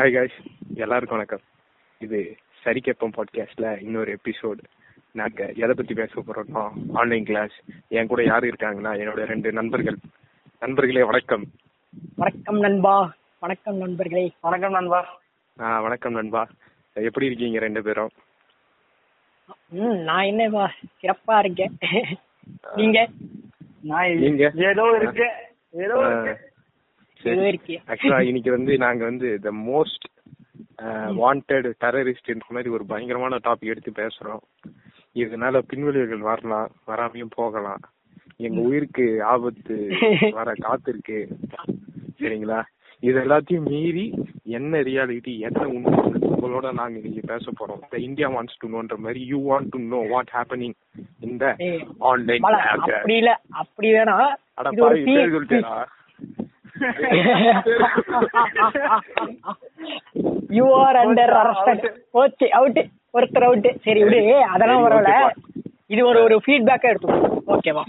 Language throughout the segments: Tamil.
ஹாய் காய்ஸ் எல்லாருக்கும் வணக்கம். இது சரிக்கேப்பம் பாட்காஸ்ட்ல இன்னொரு எபிசோடு நாங்க எதை பத்தி பேச போறோம்னா ஆன்லைன் கிளாஸ் என் கூட யாரு இருக்காங்கன்னா என்னோட ரெண்டு நண்பர்கள். நண்பர்களே வணக்கம். வணக்கம் நண்பா. வணக்கம் நண்பர்களே. வணக்கம் நண்பா. ஆ வணக்கம் நண்பா. எப்படி இருக்கீங்க ரெண்டு பேரும்? ம் நான் என்னப்பா சிறப்பா இருக்கேன். நீங்க? நான் நீங்க? ஏதோ இருக்கு. ஏதோ ஆ, இருக்கு சரி ஏதோ இருக்கே. ஆக்சுவலா இன்னைக்கு வந்து நாங்க வந்து த மோஸ்ட் வாண்டட் டெரரிஸ்ட்ன்ற மாதிரி ஒரு பயங்கரமான டாபிக் எடுத்து பேசுறோம். இதனால பின்விளைவுகள் வரலாம் வராமையும் போகலாம். எங்க உயிருக்கு ஆபத்து வர காத்திருக்கு. சரிங்களா? இது எல்லாத்தையும் மீறி என்ன ரியாலிட்டி என்ன உண்மை உங்களோட நாங்க இன்னைக்கு பேச போறோம். த இந்தியா வாண்ட்ஸ் டு நோன்ற மாதிரி you want to know what happening இந்த ஏய், ஆன்லைன் அப்படி இல்ல அப்படி வேணா you are under arrest okay out ஒருத்தர் அவுட் சரி விடு. அதெல்லாம் வரல. இது ஒரு ஒரு ஃபீட்பேக்கா எடுத்துக்கோ. ஓகேவா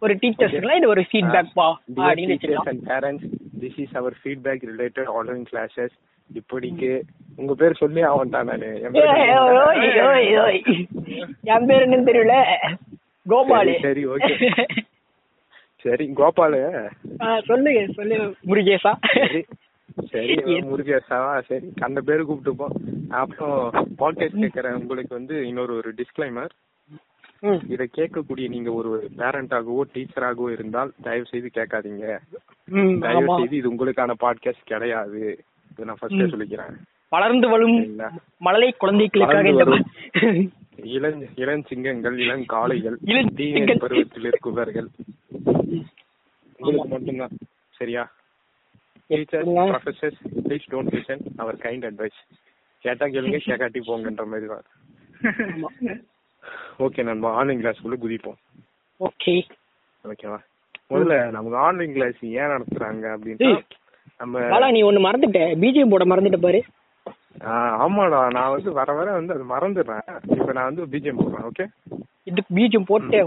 ஒரு டீச்சர்ஸ்க்குலாம் இது ஒரு ஃபீட்பேக் பா அப்படின்னு வச்சுக்கலாம். parents, this is our feedback related online classes. இப்படிக்கு உங்க பேர் சொல்லி ஆகட்டா நானு. என் பேர் என்னன்னு தெரியல. கோபாலு. சரி, okay. சரி கோபாலு. சொல்லுங்க சொல்லு முருகேசா. சரி முருகேசாவா சரி அந்த பேரு கூப்பிட்டுப்போம் அப்புறம் பாட்காஸ்ட் கேட்கற உங்களுக்கு வந்து இன்னொரு ஒரு டிஸ்க்ளைமர் இதை கேட்கக்கூடிய நீங்க ஒரு பேரண்டாகவோ டீச்சராகவோ இருந்தால் தயவு செய்து கேட்காதீங்க. தயவு. செய்து இது உங்களுக்கான பாட்காஸ்ட் கிடையாது. இது நான் ஃபர்ஸ்டே சொல்லிக்கிறேன். வளர்ந்து வரும்? மழலை குழந்தைகளுக்காக வரும். இளஞ் இளஞ்சிங்கங்கள் இளங்காளைகள் இளஞ்சிங்கங்கள். டீனேஜ் பருவத்தில் இருக்குவர்கள் உங்களுக்கு மட்டும்தான். சரியா? Teachers? Professors please don't listen our kind advice கேட்டா கேளுங்க கேட்காட்டி போங்கன்ற மாதிரி தான் ஓகே நண்பா ஆன்லைன் கிளாஸ்க்குள்ள குதிப்போம். ஓகே ஓகேவா முதல்ல நமக்கு ஆன்லைன் கிளாஸ் ஏன் நடத்துறாங்க அப்படின்னா. நம்ம நீ ஒண்ணு மறந்துட்ட. பிஜிஎம் போட மறந்துட்ட பாரு. ஆமாடா. நான் வந்து வர வர வந்து அது மறந்துடுறேன். இப்ப நான் வந்து பிஜிஎம் போடுறேன் ஓகே இதுக்கு பிஜிஎம் போட்டே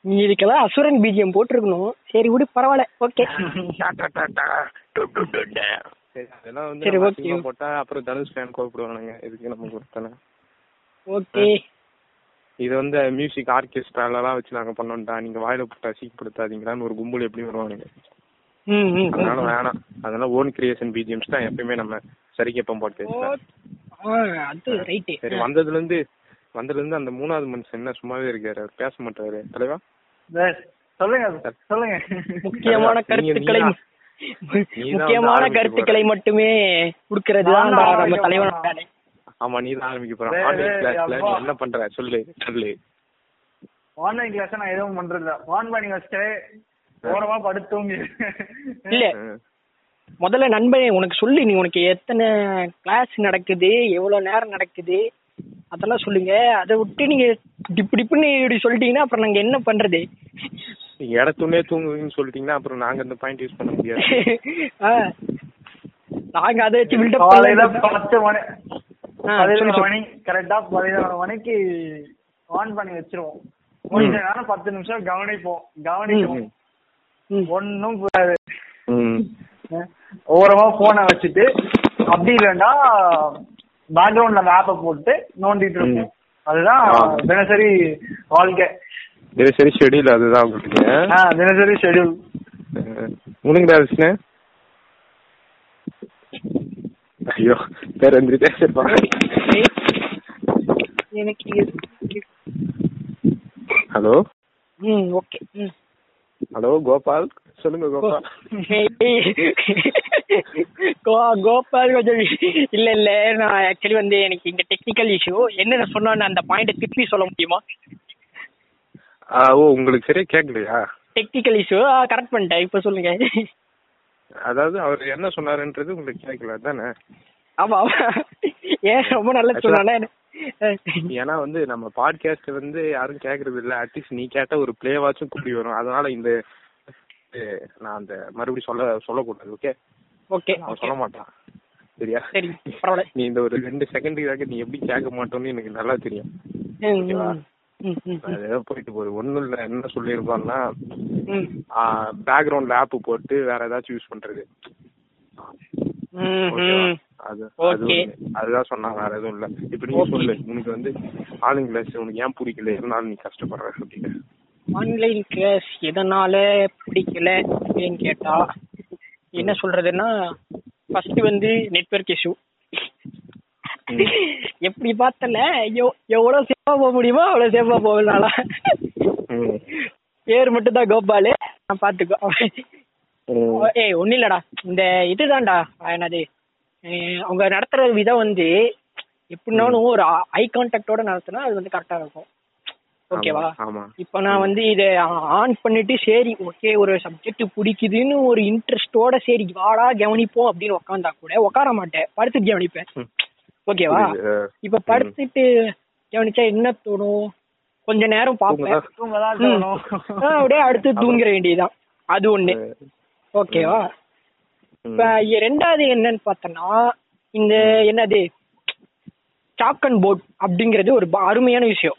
நீ இதுக்கெல்லாம் அசுரன் பிஜிஎம் போட்டிருக்கணும். சரி விடு பரவாயில்ல. ஓகே. அதெல்லாம் வந்து போட்டா அப்புறம் தனுஷ் ஃபேன் கோவப்படுவானுங்க. இதுக்கு நம்ம கொடுத்தன. ஓகே. இது வந்து மியூசிக் ஆர்கெஸ்ட்ராலாம் வச்சு நாங்க பண்ணோம்டா. நீங்க வாயில போட்டு அசிங்கப்படுத்தாதீங்களான்னு ஒரு கும்பல் எப்படி வருவானுங்க. அதனால வேணாம். அதனால ஓன் கிரியேஷன் பிஜிஎம்ஸ் தான் எப்பயுமே நம்ம சரி கேட்போம் பாட்காஸ்ட்ல அது ரைட்டு சரி வந்ததுல இருந்து வந்ததுல இருந்து அந்த மூணாவது மனுஷன் என்ன சும்மாவே இருக்காரு. அவர் பேச மாட்டாரு. தலைவா? சொல்லுங்க சொல்லுங்க. முக்கியமான கருத்துக்களை முக்கியமான கருத்துக்களை மட்டுமே கொடுக்கிறது தான் நம்ம தலைவன். ஆமா நீ தான் ஆரம்பிக்க போற. ஆன்லைன் கிளாஸ்ல. என்ன பண்ற? சொல்லு சொல்லு. ஆன்லைன் கிளாஸ் நான் எதுவும் பண்றது இல்ல ஆன் பண்ணி வச்சுட்டு ஓரமா படுத்து தூங்கி இல்ல. முதல்ல நண்பனே உனக்கு சொல்லு. நீ உனக்கு எத்தனை கிளாஸ் நடக்குது எவ்வளவு நேரம் நடக்குது அதெல்லாம் சொல்லுங்க. அதை விட்டு நீங்க டிப்பு டிப்புன்னு இப்படி சொல்லிட்டீங்கன்னா அப்புறம் நாங்க என்ன பண்றது? இடத்துனே தூங்குவீங்கன்னு சொல்லிட்டீங்கன்னா அப்புறம் நாங்க அந்த பாயிண்ட் யூஸ் பண்ண முடியாது. ஆ. நாங்க அதை வச்சு பில்டப் காலையில பத்து மணி ஆ, சொல்லு, பதினொரு சொல்லு. மணி கரெக்டா பதினொரு மணிக்கு ஆன் பண்ணி வச்சிருவோம். கொஞ்ச நேரம் பத்து நிமிஷம் கவனிப்போம். கவனிப்போம் ம். ஒன்னும் புரியாது. ஓரமா போனை வச்சுட்டு அப்படி இல்லைன்னா பேக்ரவுண்ட்ல மேப்பை போட்டு நோண்டிட்டு இருப்போம். அதுதான். தினசரி வாழ்க்கை. தினசரி ஷெடியூல் அதுதான் உங்களுக்கு. ஆ, தினசரி ஷெடியூல். உனக்கு ராஜ்னே ஐயோ பேர் வந்துட்டு எனக்கு ஹலோ ம் ஓகே ம். ஹலோ கோபால்? சொல்லுங்க கோபால் கோ- கோபால் கொஞ்சம் இல்ல இல்ல. நான் ஆக்சுவலி வந்து எனக்கு இங்க டெக்னிக்கல் இஷ்யூ என்னென்ன சொன்னோன்னு அந்த பாயிண்ட் திருப்பி சொல்ல முடியுமா? ஆ, ஓ உங்களுக்கு சரியா கேட்கலையா டெக்னிக்கல் இஷ்யூ கரெக்ட் பண்ணிட்டேன். இப்போ சொல்லுங்க. அதாவது அவர் என்ன சொன்னாருன்றது உங்களுக்கு கேட்கல தானே ஆமா ஏன் ரொம்ப நல்லது சொன்னானே? ஏன்னா வந்து நம்ம பாட்காஸ்ட் வந்து யாரும் கேக்குறது இல்ல. அட்லீஸ்ட் நீ கேட்ட ஒரு பிளேவாச்சும் கூடி வரும். அதனால இந்த இது நான் அந்த மறுபடியும் சொல்ல சொல்லக்கூடாது ஓகே ஓகே அவன் சொல்ல மாட்டான் சரியா? சரி பரவாயில்ல. நீ இந்த ஒரு ரெண்டு செகண்டுக்காக நீ எப்படி கேட்க மாட்டோன்னு எனக்கு நல்லா தெரியும். ஓகேவா? ஏதோ போயிட்டு போகுது. ஒண்ணும் இல்ல என்ன சொல்லியிருப்பான்னா. பேக்ரவுண்ட்ல ஆப் போட்டு வேற ஏதாச்சும் யூஸ் பண்றது. அதுதான் சொன்னாங்க வேற எதுவும் இல்ல. இப்ப Okay. சொல்லு. உனக்கு வந்து கிளாஸ் உனக்கு ஏன் பிடிக்கல எதனால நீ கஷ்டப்படுற அப்படின்னு ஆன்லைன் கிளாஸ் எதனால பிடிக்கல அப்படின்னு கேட்டா என்ன சொல்றதுன்னா ஃபர்ஸ்ட் வந்து நெட்வொர்க் இஷ்யூ எப்படி பார்த்தல எவ்வளவு சேஃபா போக முடியுமோ அவ்வளவு சேஃபா போகலாம்ல. பேர் மட்டும் தான் கோபாலு. நான் பாத்துக்கோ ஏய் ஒன்றும் இல்லடா. இந்த இதுதான்டா என்னது? அவங்க நடத்துற விதம் வந்து எப்படினாலும் ஒரு ஐ கான்டாக்டோட நடத்தினா அது வந்து கரெக்டா இருக்கும். ஓகேவா இப்போ நான் வந்து இதை ஆன் பண்ணிட்டு சரி ஓகே ஒரு சப்ஜெக்ட் பிடிக்குதுன்னு ஒரு இன்ட்ரெஸ்டோட சரி வாடா கவனிப்போம் அப்படின்னு உட்காந்தா கூட உட்கார மாட்டேன். படுத்துட்டு கவனிப்பேன். ஓகேவா இப்ப படுத்துட்டு கவனிச்சா என்ன தோணும்? கொஞ்ச நேரம் ஆ, அப்படியே அடுத்து தூங்கிற வேண்டியதுதான். அது ஒண்ணு. ஓகேவா. இப்ப ரெண்டாவது என்னன்னு பார்த்தோன்னா இந்த என்னது? சாக் அண்ட் போர்ட் அப்படிங்கிறது ஒரு அருமையான விஷயம்.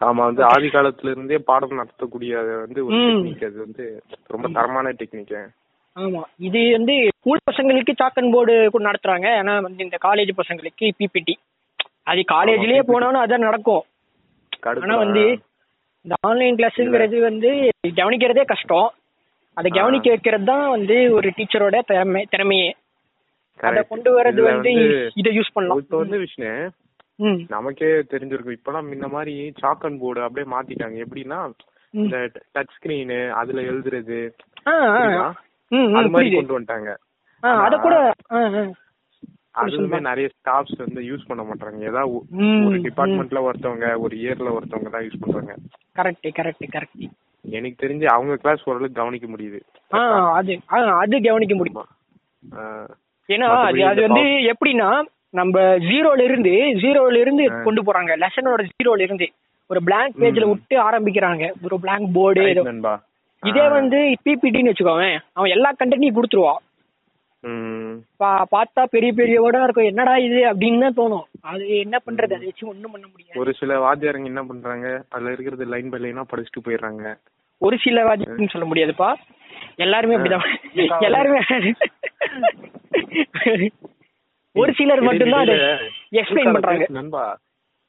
ஆமா வந்து ஆதி காலத்துல இருந்தே பாடம் நடத்தக்கூடிய அது வந்து ஒரு. டெக்னிக் அது வந்து ரொம்ப தரமான டெக்னிக் ஆமா இது வந்து ஸ்கூல் பசங்களுக்கு சாக் அண்ட் போர்டு கூட நடத்துறாங்க. ஆனா வந்து இந்த காலேஜ் பசங்களுக்கு பிபிடி அது காலேஜ்லயே. போனாலும் அதான் நடக்கும். ஆனா வந்து இந்த ஆன்லைன் கிளாஸ்ங்கிறது வந்து கவனிக்கிறதே கஷ்டம். அதை. கவனிக்க வைக்கிறது தான் வந்து ஒரு டீச்சரோட திறமை திறமையே. அதை கொண்டு வர்றது வந்து இதை யூஸ் பண்ணலாம். இப்ப வந்து விஷ்ணு நமக்கே தெரிஞ்சிருக்கும். இப்பெல்லாம் முன்ன மாதிரி சாக் அண்ட் போர்டு அப்படியே மாத்திட்டாங்க. எப்படின்னா. இந்த டச் ஸ்கிரீனு அதுல எழுதுறது அது மாதிரி கொண்டு வந்துட்டாங்க. அத கூட அதுவுமே நிறைய ஸ்டாஃப்ஸ் வந்து யூஸ் பண்ண மாட்டாங்க. ஏதாவது ஒரு டிபார்ட்மெண்ட்ல ஒருத்தவங்க ஒரு இயர்ல ஒருத்தவங்க தான் யூஸ் பண்றாங்க. கரெக்ட் கரெக்ட் கரெக்ட் எனக்கு தெரிஞ்சு அவங்க கிளாஸ் ஓரளவுக்கு கவனிக்க முடியுது. அது அது கவனிக்க முடியும். ஏன்னா அது வந்து எப்படின்னா நம்ம ஜீரோல இருந்து ஜீரோல இருந்து. கொண்டு போறாங்க. லெசனோட ஜீரோல இருந்து. ஒரு blank பேஜ்ல. விட்டு ஆரம்பிக்கிறாங்க. ஒரு blank போர்டு இதே வந்து பிபிடின்னு வச்சுக்கோங்க அவன் எல்லா கண்டென்ட்டையும் கொடுத்துருவான். பார்த்தா பெரிய பெரிய வேர்டா இருக்கும். என்னடா இது? அப்படின்னு தான் தோணும். அது என்ன பண்றது? அதை வச்சு ஒண்ணும் பண்ண முடியாது. ஒரு சில வாத்தியாரங்க என்ன பண்றாங்க? அதுல இருக்கிறது லைன் பை லைனா படிச்சுட்டு போயிடுறாங்க. ஒரு சில வாஜின்னு சொல்ல முடியாதுப்பா. எல்லாருமே அப்படிதான். எல்லாருமே ஒரு சிலர் மட்டும்தான் அதை எக்ஸ்பிளைன் பண்றாங்க. நண்பா.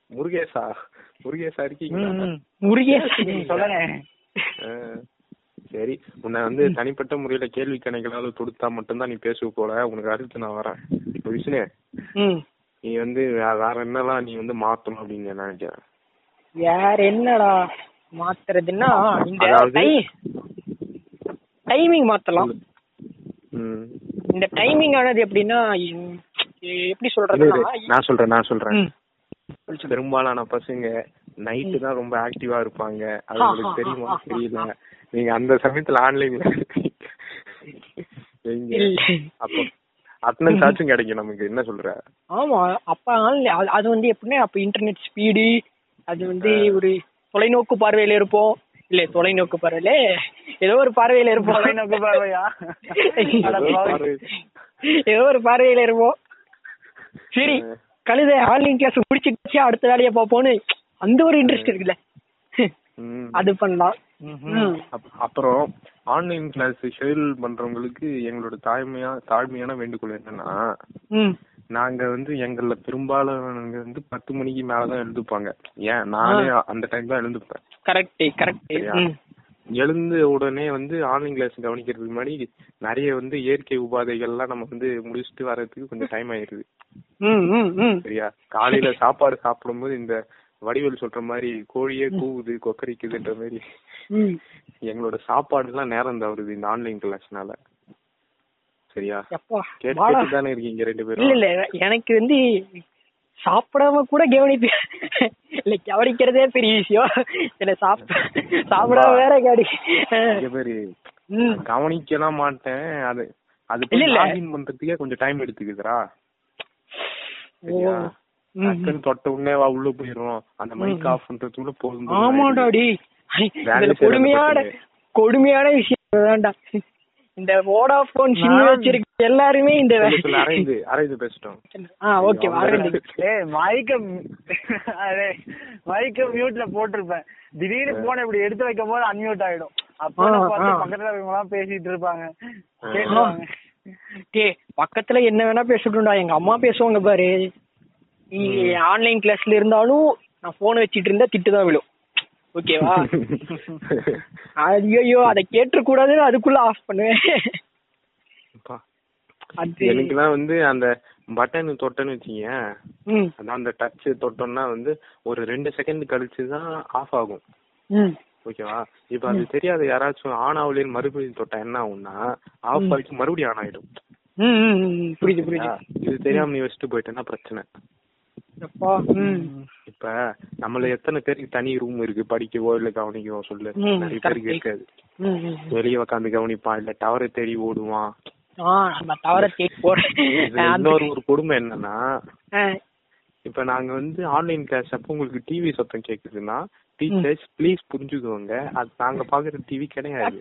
முருகேசா முருகேசா இருக்கீங்களா? முருகேஷ் சொல்லுங்க. சரி. உன்னை வந்து தனிப்பட்ட முறையில கேள்வி கணைகளால தொடுத்தா மட்டும்தான் நீ பேசுவ போல. உனக்கு அடுத்து நான் வரேன். இப்ப விஷ்ணு நீ வந்து வேற என்னலாம் நீ வந்து மாத்தணும் அப்படின்னு நான் நினைக்கிறேன்? வேற என்னடா மாத்துறதுன்னா இந்த டைமிங் மாத்தலாம். இந்த டைமிங் ஆனது எப்படின்னா எப்படி சொல்றதுன்னா இரு. நான் சொல்றேன் நான் சொல்றேன். பெரும்பாலான பசங்க நைட்டு தான் ரொம்ப ஆக்டிவா இருப்பாங்க. அது உங்களுக்கு தெரியுமா? தெரியல. நீங்க அந்த சமயத்துல ஆன்லைன்ல. அப்போ அட்டனன்ஸ் ஆச்சும் கிடைக்கும் நமக்கு. என்ன சொல்ற? ஆமா அப்ப அது- அது வந்து எப்படின்னா அப்ப இன்டர்நெட் ஸ்பீடு அது வந்து ஒரு தொலைநோக்கு பார்வையில இருப்போம். இல்ல தொலைநோக்கு பார்வையில ஏதோ ஒரு பார்வையில இருப்போம். தொலைநோக்கு பார்வையா? ஏதோ ஒரு பார்வையில இருப்போம். சரி கழுத ஆன்லைன் கிளாஸ் முடிச்சிட்டு அடுத்த வேலையை பார்ப்போம்னு அந்த ஒரு இன்ட்ரெஸ்ட் இருக்குல்ல. அது பண்ணலாம். அப்புறம் ஆன்லைன் கிளாஸ் ஷெடியூல் பண்றவங்களுக்கு எங்களோட தாழ்மையா தாழ்மையான வேண்டுகோள் என்னன்னா நாங்க வந்து எங்கள பெரும்பாலானவங்க வந்து பத்து மணிக்கு மேலதான் எழுந்துப்பாங்க. ஏன்? நானே அந்த டைம் தான் எழுந்துப்பேன். Correct correct? எழுந்த உடனே வந்து ஆன்லைன் கிளாஸ் கவனிக்கிறதுக்கு முன்னாடி நிறைய வந்து இயற்கை உபாதைகள்லாம் நம்ம வந்து முடிச்சுட்டு வர்றதுக்கு கொஞ்சம் டைம் ஆயிருது. சரியா? காலையில சாப்பாடு சாப்பிடும்போது இந்த வடிவேல் சொல்ற மாதிரி கோழியே கூவுது கொக்கரிக்குதுன்ற மாதிரி எங்களோட சாப்பாடு எல்லாம் நேரம் தவறுது இந்த ஆன்லைன் கிளாஸ்னால சரியா? கேட்டு தானே இருக்கீங்க ரெண்டு பேரும்? இல்ல எனக்கு வந்து சாப்பிடாம கூட கவனிப்பேன் இல்ல கவனிக்கிறதே பெரிய விஷயம் இல்ல சாப்பிட சாப்பிடாம வேற கவனி. கவனிக்கலாம் மாட்டேன் அது அது. லாகின் பண்றதுக்கே கொஞ்சம் டைம் ம். டக்குன்னு தொட்ட உடனே வா உள்ள போயிரும் அந்த மைக். ஆஃப் பண்றதுக்குள்ள போதும் ஆமாடா. டி கொடுமையான. கொடுமையான விஷயம் வேண்டாம் இந்த வோடாஃபோன் சிம் வச்சிருக்க எல்லாருமே இந்த அரவிந்த் அரவிந்த் பேசிட்டோம். ஆ ஓகே ஏய் மைக்க அரே மைக்க மியூட்ல போட்டிருப்பேன். திடீர்னு போன் இப்படி எடுத்து வைக்கும் போது அன்மியூட் ஆயிடும். அப்போ பார்த்து. பக்கத்துல இருக்கவங்க எல்லாம் பேசிட்டு இருப்பாங்க. கேட்டுவாங்க டேய் பக்கத்துல என்ன வேணா பேசட்டும்டா எங்க அம்மா பேசுவாங்க பாரு. நீ ஆன்லைன் கிளாஸ்ல இருந்தாலும் நான் போன் வச்சிட்டு இருந்தா திட்டு தான் விழும். ஓகேவா? ஐயோ அதை கேட்டுற கூடாதுன்னு அதுக்குள்ள ஆஃப் பண்ணுவேன். எனக்குலாம் வந்து அந்த பட்டன் தொட்டன்னு வச்சீங்க அதான் அந்த டச் தொட்டோம்னா வந்து ஒரு ரெண்டு செகண்ட் கழிச்சு தான் ஆஃப் ஆகும் ஓகேவா இப்ப அது தெரியாத யாராச்சும் ஆன் ஆகலேன்னு மறுபடியும் தொட்டா என்ன ஆகும்னா ஆஃப் ஆகிட்டு மறுபடியும் ஆன் ஆயிடும். புரியுது புரியுது. இது தெரியாம நீ வச்சுட்டு போயிட்டேன்னா பிரச்சனை. இப்ப நம்மள எத்தனை பேருக்கு தனி ரூம் இருக்கு? படிக்கவோ இல்ல கவனிக்கவோ சொல்லு. நிறைய பேருக்கு. இருக்காது. வெளிய உட்காந்து கவனிப்பான் இல்ல டவரை தேடி ஓடுவான். நம்ம தவற கேட் போறேன் இன்னொரு ஒரு கொடுமை என்னன்னா இப்ப நாங்க வந்து ஆன்லைன் கிளாஸ் அப்போ உங்களுக்கு டிவி சத்தம் கேக்குதுன்னா டீச்சர்ஸ் ப்ளீஸ் புரிஞ்சுக்கோங்க. அது நாங்க பாக்குற டிவி கிடையாது.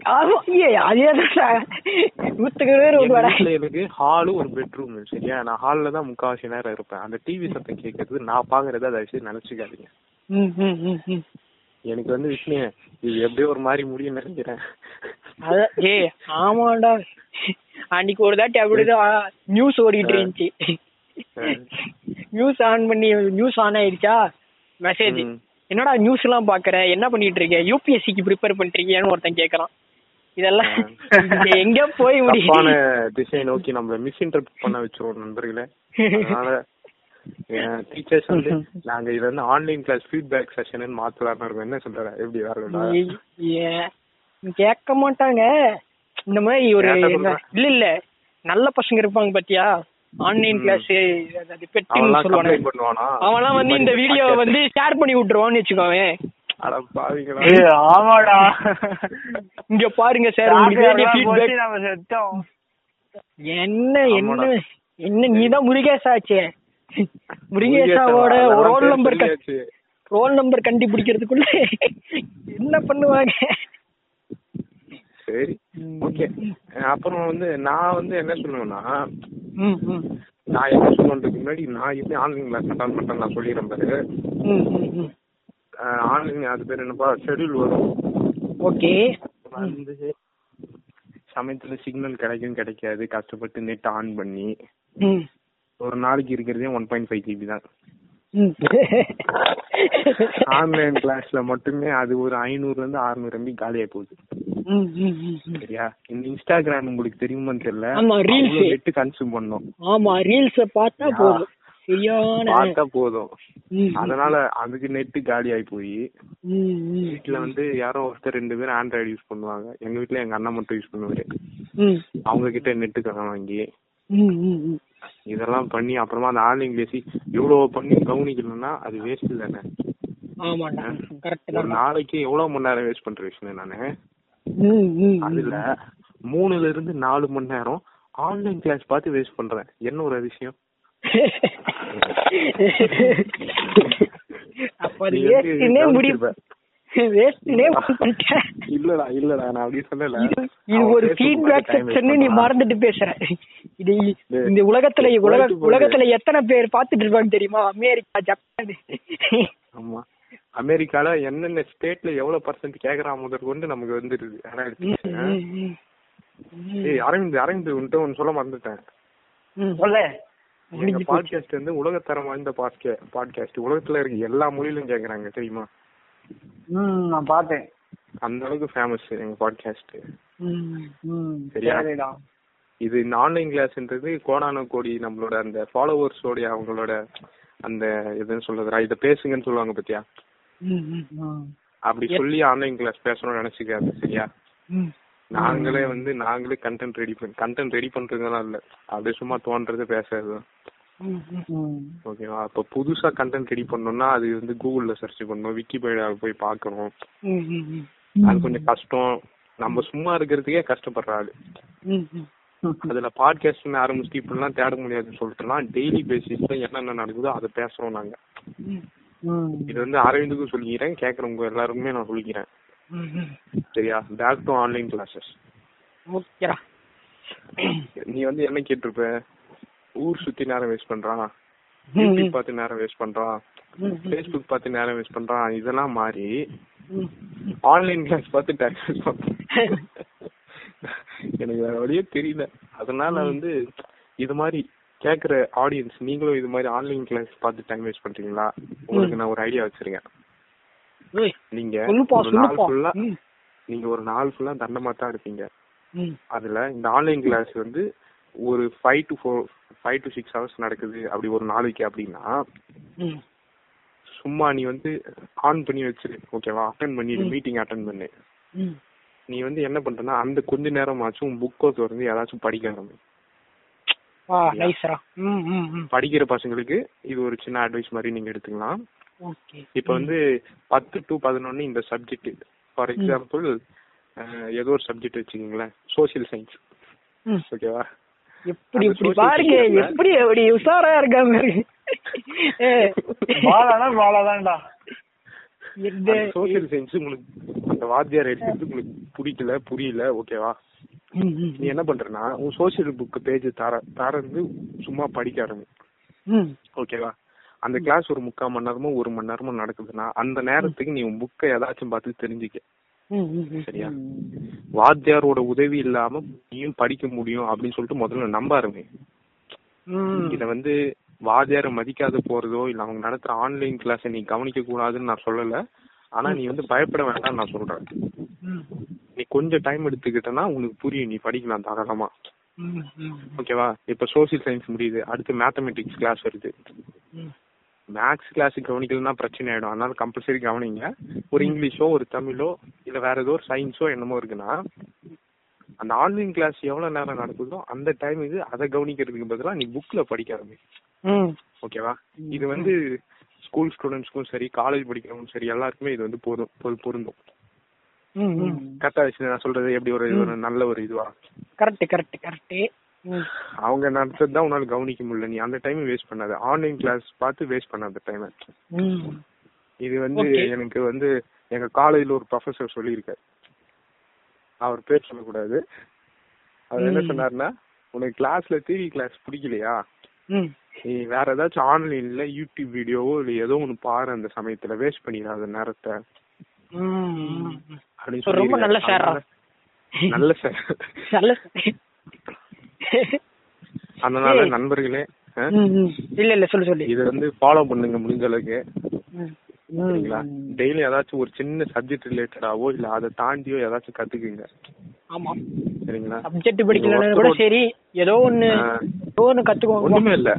ஏ, எனக்கு ஹாலு ஒரு பெட்ரூம் சரியா? நான் ஹால்ல தான் முக்காவாசி நேரம் இருப்பேன். அந்த டிவி சத்தம் கேட்கறது நான் பாக்குறத தயவு செய்து நினைச்சுக்காதீங்க எனக்கு வந்து விஷ்ணு இது எப்படியோ ஒரு மாதிரி முடியும் நினைக்கிறேன். ஏய் ஆமாடா அன்னைக்கு ஒரு தாட்டி அப்படிதான் நியூஸ் ஓடிட்டு இருந்துச்சு. நியூஸ் ஆன் பண்ணி நியூஸ் ஆன் ஆயிடுச்சா? மெசேஜ். என்னடா நியூஸ் எல்லாம் பாக்குற? என்ன பண்ணிட்டு இருக்க? யூபிஎஸ்சிக்கு ப்ரிப்பேர் பண்றீங்கன்னு ஒருத்தன் கேக்குறான். இதெல்லாம் எங்க போய் முடியும் திசையை நோக்கி நம்மள மிஸ் இன்டர்பிரட் பண்ண வச்சிருவோம் நண்பர்களே. அதனால டீச்சர்ஸ் வந்து நாங்க இதுல இருந்து ஆன்லைன் கிளாஸ் ஃபீட்பேக் செஷன் மாத்தலாம்னு இருக்கோம் என்ன சொல்ற எப்படி ஏ- கேட்க மாட்டாங்க. இந்த மாதிரி ஒரு. இல்ல இல்ல. நல்ல பசங்க இருப்பாங்க பாத்தியா? ஆன்லைன். கிளாஸ் பெட்டின்னு பண்ணுவானா? அவன்லாம் வந்து இந்த வீடியோ வந்து ஷேர் பண்ணி விட்டுருவான்னு வச்சுக்கோவேன் அட பாவிங்களா ஏய், ஆமாடா. இங்க பாருங்க சார் உங்களுக்கு என்ன என்ன. என்ன நீதான் முருகேஷ் ஆச்சே முருகேஷாவோட ரோல் பேர் நம்பர். ரோல் நம்பர் கண்டுபிடிக்கிறதுக்குள்ள என்ன பண்ணுவாங்க? சரி ஓகே. அப்புறம் வந்து நான் வந்து என்ன சொல்லுவேன்னா நான் என்ன சொல்றதுக்கு முன்னாடி நான் எப்படி ஆன்லைன் கிளாஸ் அட்டன் பண்றேன் நான் சொல்லிடுறேன் பாரு. ஆன்லைன் அது பேர் என்னப்பா? ஷெட்யூல் வரும். ஓகே. வந்து சமயத்துல சிக்னல் கிடைக்கும் கிடைக்காது. கஷ்டப்பட்டு நெட் ஆன் பண்ணி ஒரு நாளைக்கு இருக்கிறதே ஒன் பாயிண்ட் ஃபைவ் ஜிபி தான். ஆன்லைன் கிளாஸ்ல மட்டுமே அது ஒரு ஐநூறுல இருந்து அறுநூறு எம்பி காலியா போகுது. சரியா? இந்த இன்ஸ்டாகிராம் உங்களுக்கு தெரியுமான்னு தெரியல. ஆமா, reels. நெட் கன்சியூம் பண்ணோம். ஆமா ரீல்ஸ பார்த்தா போதும். பார்த்தா போதும். அதனால அதுக்கு நெட் காலி ஆகி போய் வீட்டுல வந்து யாரோ ஒருத்தர் ரெண்டு பேரும் ஆண்ட்ராய்டு யூஸ் பண்ணுவாங்க. எங்க வீட்ல எங்க அண்ணன் மட்டும் யூஸ் பண்ணுவாரு. அவங்க கிட்ட நெட்டு கடன் வாங்கி. இதெல்லாம் பண்ணி அப்புறமா அந்த ஆன்லைன் பேசி இவ்வளவு பண்ணி கவனிக்கணும்னா அது வேஸ்ட் தானே? ஒரு நாளைக்கு எவ்வளவு மணி நேரம் வேஸ்ட் பண்ற விஷயம் நானு? அதுல மூணுல இருந்து நாலு மணி நேரம் ஆன்லைன் கிளாஸ் பார்த்து வேஸ்ட் பண்றேன். என்ன ஒரு பண்ணிட்டேன் இல்லடா இல்லடா நான் அப்படி சொல்லல. இது ஒரு ஃபீட்பேக் செக்ஷன் நீ. மறந்துட்டு பேசுற. இது இந்த உலகத்துல உலக. உலகத்துல எத்தனை பேர் பாத்துட்டு இருப்பாங்க தெரியுமா? America Japan. ஆமா. அமெரிக்கால என்னென்ன ஸ்டேட்ல எவ்வளவு பர்சன்ட் கேக்குறான் முதல் கொண்டு நமக்கு வந்துருது ஆனா. ஏய் அரவிந்த் அரவிந்த் உன்ட்ட ஒன்னு சொல்ல மறந்துட்டேன். எங்க. பாட்காஸ்ட் வந்து உலகத்தரம் வாய்ந்த பாட்கே பாட்காஸ்ட் உலகத்துல இருக்க எல்லா மொழியிலும் கேக்குறாங்க தெரியுமா? நான் பார்த்தேன். அந்த அளவுக்கு ஃபேமஸ் எங்க பாட்காஸ்ட் சரியா? இது இந்த ஆன்லைன் கிளாஸ்ன்றது கோடான கோடி நம்மளோட அந்த ஃபாலோவர்ஸோடைய அவங்களோட அந்த எதுன்னு சொல்றதுடா இத பேசுங்கன்னு சொல்லுவாங்க பாத்தியா? அப்படி சொல்லி ஆன்லைன் கிளாஸ் பேசணும்னு நினைச்சுக்காது சரியா. நாங்களே வந்து நாங்களே கண்டென்ட் ரெடி பண்ணி கண்டென்ட் ரெடி பண்றதுலாம் இல்ல. அப்படியே சும்மா தோன்றது பேசுறது ஓகேவா அப்ப புதுசா கண்டென்ட் ரெடி பண்ணணும்னா அது வந்து கூகுள்ல சர்ச் பண்ணணும் விக்கிபீடியாவில் போய் பார்க்கணும். ம், ம், ம். அது கொஞ்சம் கஷ்டம். நம்ம சும்மா இருக்கிறதுக்கே கஷ்டப்படுற ஆளு. ம், ம். அதுல பாட்காஸ்ட் ஆரம்பிச்சுட்டு இப்படிலாம் தேட முடியாதுன்னு சொல்லிட்டுலாம் டெய்லி பேசிஸ்ல என்னென்ன நடக்குதோ அதை பேசுறோம் நாங்க. இது வந்து அரவிந்துக்கும் சொல்லிக்கிறேன் கேக்குறவங்க எல்லாருக்குமே நான் சொல்லிக்கிறேன். சரியா? பேக் டு ஆன்லைன் கிளாஸஸ் ஓகேடா. நீ வந்து என்ன கேட்டிருப்ப? ஊர் சுத்தி நேரம் வேஸ்ட் பண்றான் யூடியூப் பார்த்து நேரம் வேஸ்ட் பண்றான் ஃபேஸ்புக் பார்த்து நேரம் வேஸ்ட் பண்றான் இதெல்லாம் மாறி ஆன்லைன் கிளாஸ் பார்த்து டைம் வேஸ்ட் பண்றான் எனக்கு வேற வழியே தெரியல. அதனால வந்து இது மாதிரி கேக்குற ஆடியன்ஸ் நீங்களும் இது மாதிரி ஆன்லைன் கிளாஸ் பார்த்து டைம் வேஸ்ட் பண்றீங்களா? உங்களுக்கு நான் ஒரு ஐடியா வச்சிருக்கேன். நீங்க நாள் ஃபுல்லா நீங்க ஒரு நாள் ஃபுல்லா தண்டமா தான் இருப்பீங்க. அதுல இந்த ஆன்லைன் கிளாஸ் வந்து ஒரு five to four five to six hours நடக்குது. அப்படி ஒரு நாளைக்கு அப்படின்னா சும்மா நீ வந்து ஆன் பண்ணி வச்சிரு ஓகேவா அட்டன் பண்ணி. மீட்டிங் அட்டன் பண்ணு. நீ வந்து என்ன பண்றனா அந்த கொஞ்ச நேரமாச்சும் புக்கோ திறந்து ஏதாச்சும் படிக்க ஆரம்பி படிக்கிற பசங்களுக்கு இது ஒரு சின்ன அட்வைஸ் மாதிரி நீங்க எடுத்துக்கலாம். ஓகே. இப்ப வந்து பத்து டு பதினொன்னு இந்த சப்ஜெக்ட் ஃபார் எக்ஸாம்பிள் ஏதோ ஒரு சப்ஜெக்ட் வச்சுக்கீங்களேன். சோசியல் சயின்ஸ் ம். ஓகேவா எப்படி இப்படி social பாருங்க எப்படி எப்படி உஷாரா இருக்காங்க பாலானா பாலாதான்டா சோசியல் சயின்ஸ் உங்களுக்கு அந்த வாத்தியார் எடுக்கிறது உங்களுக்கு பிடிக்கல புரியல ஓகேவா? நீ என்ன பண்றனா உன் சோசியல் புக் பேஜ் தர தரந்து சும்மா படிக்க ஆரம்பி. ஓகேவா? அந்த கிளாஸ் ஒரு முக்கால் மணி நேரமோ ஒரு மணி நேரமோ நடக்குதுன்னா அந்த நேரத்துக்கு நீ உன் புக்கை ஏதாச்சும் பார்த்து தெரிஞ்சுக்க. சரியா? வாத்தியாரோட உதவி இல்லாம நீயும் படிக்க முடியும் அப்படின்னு சொல்லிட்டு முதல்ல நம்ப ஆரம்பி. இத வந்து வாத்தியாரை மதிக்காத போறதோ இல்ல அவங்க நடத்துற ஆன்லைன் கிளாஸை நீ கவனிக்க கூடாதுன்னு நான் சொல்லல. ஆனா நீ வந்து பயப்பட வேண்டாம் நான் சொல்றேன். நீ கொஞ்சம் டைம் எடுத்துக்கிட்டனா உனக்கு புரியும். நீ படிக்கலாம் தாராளமா. ஓகேவா இப்ப சோசியல் சயின்ஸ் முடியுது. அடுத்து மேத்தமெட்டிக்ஸ் கிளாஸ் வருது. மேக்ஸ் கிளாஸ் கவனிக்கலன்னா பிரச்சனை ஆயிடும். அதனால கம்பல்சரி கவனிங்க. ஒரு இங்கிலீஷோ ஒரு தமிழோ இல்ல வேற ஏதோ ஒரு சயின்ஸோ என்னமோ இருக்குன்னா அந்த ஆன்லைன் கிளாஸ் எவ்வளவு நேரம் நடக்குதோ அந்த டைமுக்கு அதை கவனிக்கிறதுக்கு பதிலாக நீ புக்ல படிக்க ஆரம்பி ஓகேவா? இது வந்து ஸ்கூல் ஸ்டூடெண்ட்ஸ்க்கும் சரி காலேஜ் படிக்கிறவங்களும் சரி எல்லாருக்குமே இது வந்து பொரு- பொருந்தும். கரெக்டா வச்சு நான் சொல்றது எப்படி ஒரு நல்ல ஒரு இதுவா? கரெக்ட் கரெக்ட் கரெக்ட் அவங்க நடத்துறது தான் உன்னால கவனிக்க முடியல. நீ அந்த டைம் வேஸ்ட் பண்ணாத. ஆன்லைன் கிளாஸ் பார்த்து வேஸ்ட் பண்ணாத டைம். இது வந்து. எனக்கு வந்து எங்க காலேஜ்ல ஒரு ப்ரொஃபசர் சொல்லியிருக்காரு. அவர் பேர் சொல்லக்கூடாது. அவர் என்ன. சொன்னாருன்னா உனக்கு கிளாஸ்ல தியரி கிளாஸ் பிடிக்கலையா. நீ வேற ஏதாச்சும் ஆன்லைன்ல யூடியூப் வீடியோவோ இல்ல ஏதோ ஒன்னு பாரு அந்த சமயத்துல. வேஸ்ட் பண்ணிடாத நேரத்தை. ரொம்ப நல்ல சாரா. நல்ல சார் நல்ல அதனால. நண்பர்களே. இல்ல இல்ல சொல்லு சொல்லு. இத வந்து ஃபாலோ பண்ணுங்க முடிஞ்ச அளவுக்கு. சரிங்களா? டெய்லி ஏதாச்சும் ஒரு சின்ன சப்ஜெக்ட் ரிலேட்டடாவோ இல்ல அதை தாண்டியோ ஏதாச்சும் கத்துக்குங்க. ஆமா. சரிங்களா? சப்ஜெக்ட் படிக்கலன்னா கூட சரி ஏதோ ஒண்ணு. ஏதோ ஒண்ணு கத்துக்கோங்க ஒண்ணுமே இல்ல.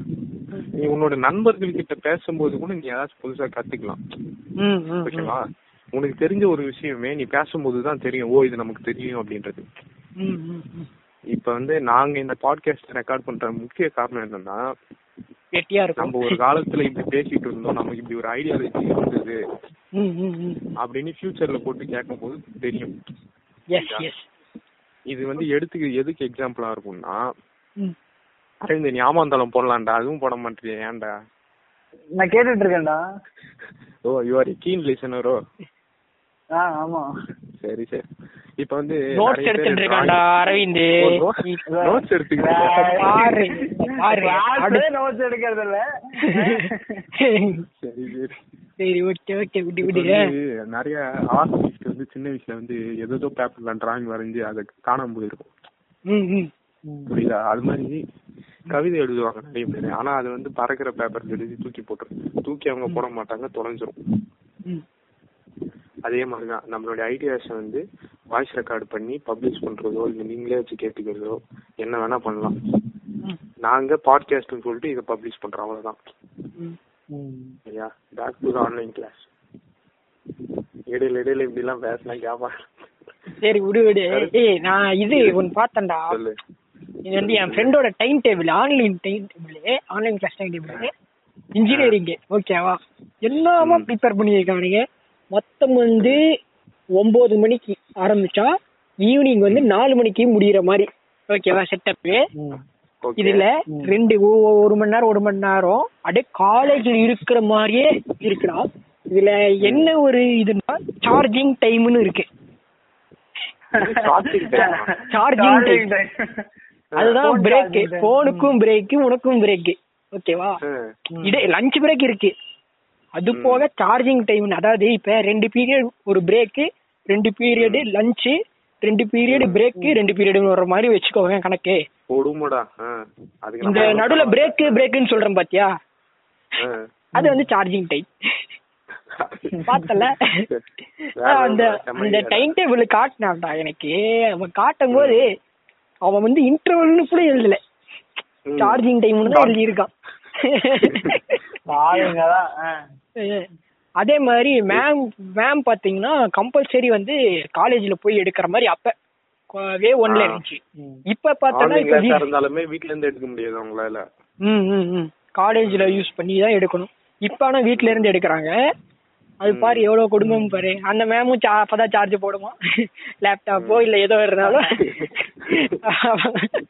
நீ உன்னோட நண்பர்கள் கிட்ட பேசும்போது கூட நீ ஏதாச்சும் புதுசா கத்துக்கலாம். ஓகேவா? உனக்கு தெரிஞ்ச ஒரு விஷயமே நீ பேசும்போது தான் தெரியும். ஓ இது நமக்கு தெரியும் அப்படின்றது. இப்ப வந்து நாங்க இந்த பாட்காஸ்ட் ரெக்கார்ட் பண்ற முக்கிய காரணம் என்னன்னா நம்ம ஒரு காலத்துல இப்படி பேசிட்டு இருந்தோம். நமக்கு இப்படி ஒரு ஐடியாலஜி இருந்தது. அப்படின்னு ஃபியூச்சர்ல போட்டு கேட்கும் போது தெரியும் இது வந்து எடுத்துக்கு எதுக்கு எக்ஸாம்பிளா இருக்கும்னா நீ ஆமாந்தளம் போடலாம்டா அதுவும் போட மாட்டியா ஏன்டா? நான் கேட்டுட்டு இருக்கேன்டா ஓ யூ ஆர் கீன் லிசனரோ ஆ ஆமா. சரி சரி. இப்ப வந்து நோட்ஸ் எடுத்துட்டு இருக்கான்டா அரவிந்த். நோட்ஸ் எடுத்துக்கிட்டு பாரு பாரு அடு- நோட்ஸ் எடுக்கிறது இல்ல சரி சரி. சரி ஓகே ஓகே விடு இப்ப விடு வந்து நிறைய ஆர்டிஸ்ட் வந்து சின்ன வயசுல வந்து ஏதோ பேப்பர்ல டிராயிங் வரைஞ்சு அதை காணாம போயிருக்கும். புரியுதா? அது மாதிரி கவிதை எழுதுவாங்க நிறைய பேர். ஆனா அது வந்து பறக்கிற பேப்பர்ல எழுதி தூக்கி போட்டுரும். தூக்கி அவங்க போட மாட்டாங்க தொலைஞ்சிரும். அதே மாதிரிதான். நம்மளுடைய ஐடியாஸை வந்து வாய்ஸ் ரெக்கார்ட் பண்ணி பப்ளிஷ் பண்றதோ இல்ல நீங்களே வச்சு கேட்டுக்கிறதோ என்ன வேணா பண்ணலாம். நாங்க பாட்காஸ்ட்னு சொல்லிட்டு இதை பப்ளிஷ் பண்றோம். அவ்வளவுதான். சரியா? பேக் டு ஆன்லைன் கிளாஸ் இடையில இடையில இப்படி எல்லாம் பேசலாம் கேப்பா. சரி விடு விடு. ஏய் நான் இது ஒன்னு பார்த்தேன்டா. சொல்லு. இது வந்து என் ஃப்ரெண்டோட time table online time table online class time table engineering ஓகேவா எல்லாமே ப்ரிப்பேர் பண்ணியிருக்கானுங்க. மொத்தம் வந்து ஒன்பது மணிக்கு ஆரம்பிச்சா ஈவினிங் வந்து நாலு மணிக்கு முடியிற மாதிரி. ஓகேவா செட்டப்பு இதுல ரெண்டு ஒரு மணி நேரம் ஒரு மணி நேரம். அப்படியே காலேஜ்ல இருக்கிற மாதிரியே இருக்குடா. இதுல என்ன ஒரு இதுன்னா சார்ஜிங் டைம்னு இருக்கு? சார்ஜிங் டைம் அதுதான் பிரேக். போனுக்கும் பிரேக் உனக்கும் பிரேக் ஓகேவா இடே லஞ்ச் பிரேக் இருக்கு. அது போக சார்ஜிங் டைம் அதாவது இப்ப ரெண்டு பீரியட் ஒரு பிரேக் ரெண்டு பீரியட் லஞ்ச் ரெண்டு பீரியட் பிரேக் ரெண்டு பீரியட் வர்ற மாதிரி வச்சுக்கோங்க கணக்கு. கொடுமடா அதுக்கு இந்த நடுவுல பிரேக் பிரேக்னு சொல்றேன் பாத்தியா. அது வந்து சார்ஜிங் டைம் பார்த்தல அந்த அந்த. டைம் டேபிள் காட்டினான்டா எனக்கு. அவன் காட்டும் போது அவன் வந்து இன்டர்வல்னு கூட எழுதல. சார்ஜிங் டைம்னு தான் எழுதி இருக்கான். அதே மாதிரி மேம் மேம் பாத்தீங்கன்னா கம்பல்சரி வந்து காலேஜ்ல போய் எடுக்கிற மாதிரி அப்ப. வே ஒன்ல. இருந்துச்சு. இப்ப ஆன்லைன் இப்ப இருந்தாலுமே வீட்ல இருந்து எடுக்க முடியாது உங்களால ம் ம் ம். காலேஜ்ல யூஸ் பண்ணி தான் எடுக்கணும். இப்ப ஆனா வீட்ல இருந்து எடுக்கறாங்க. அது பாரு எவ்வளவு குடும்பம் பாரு. அந்த மேமும் அப்பதான் சார்ஜ் போடுமா? லேப்டாப்போ இல்ல ஏதோ இருந்தாலும்.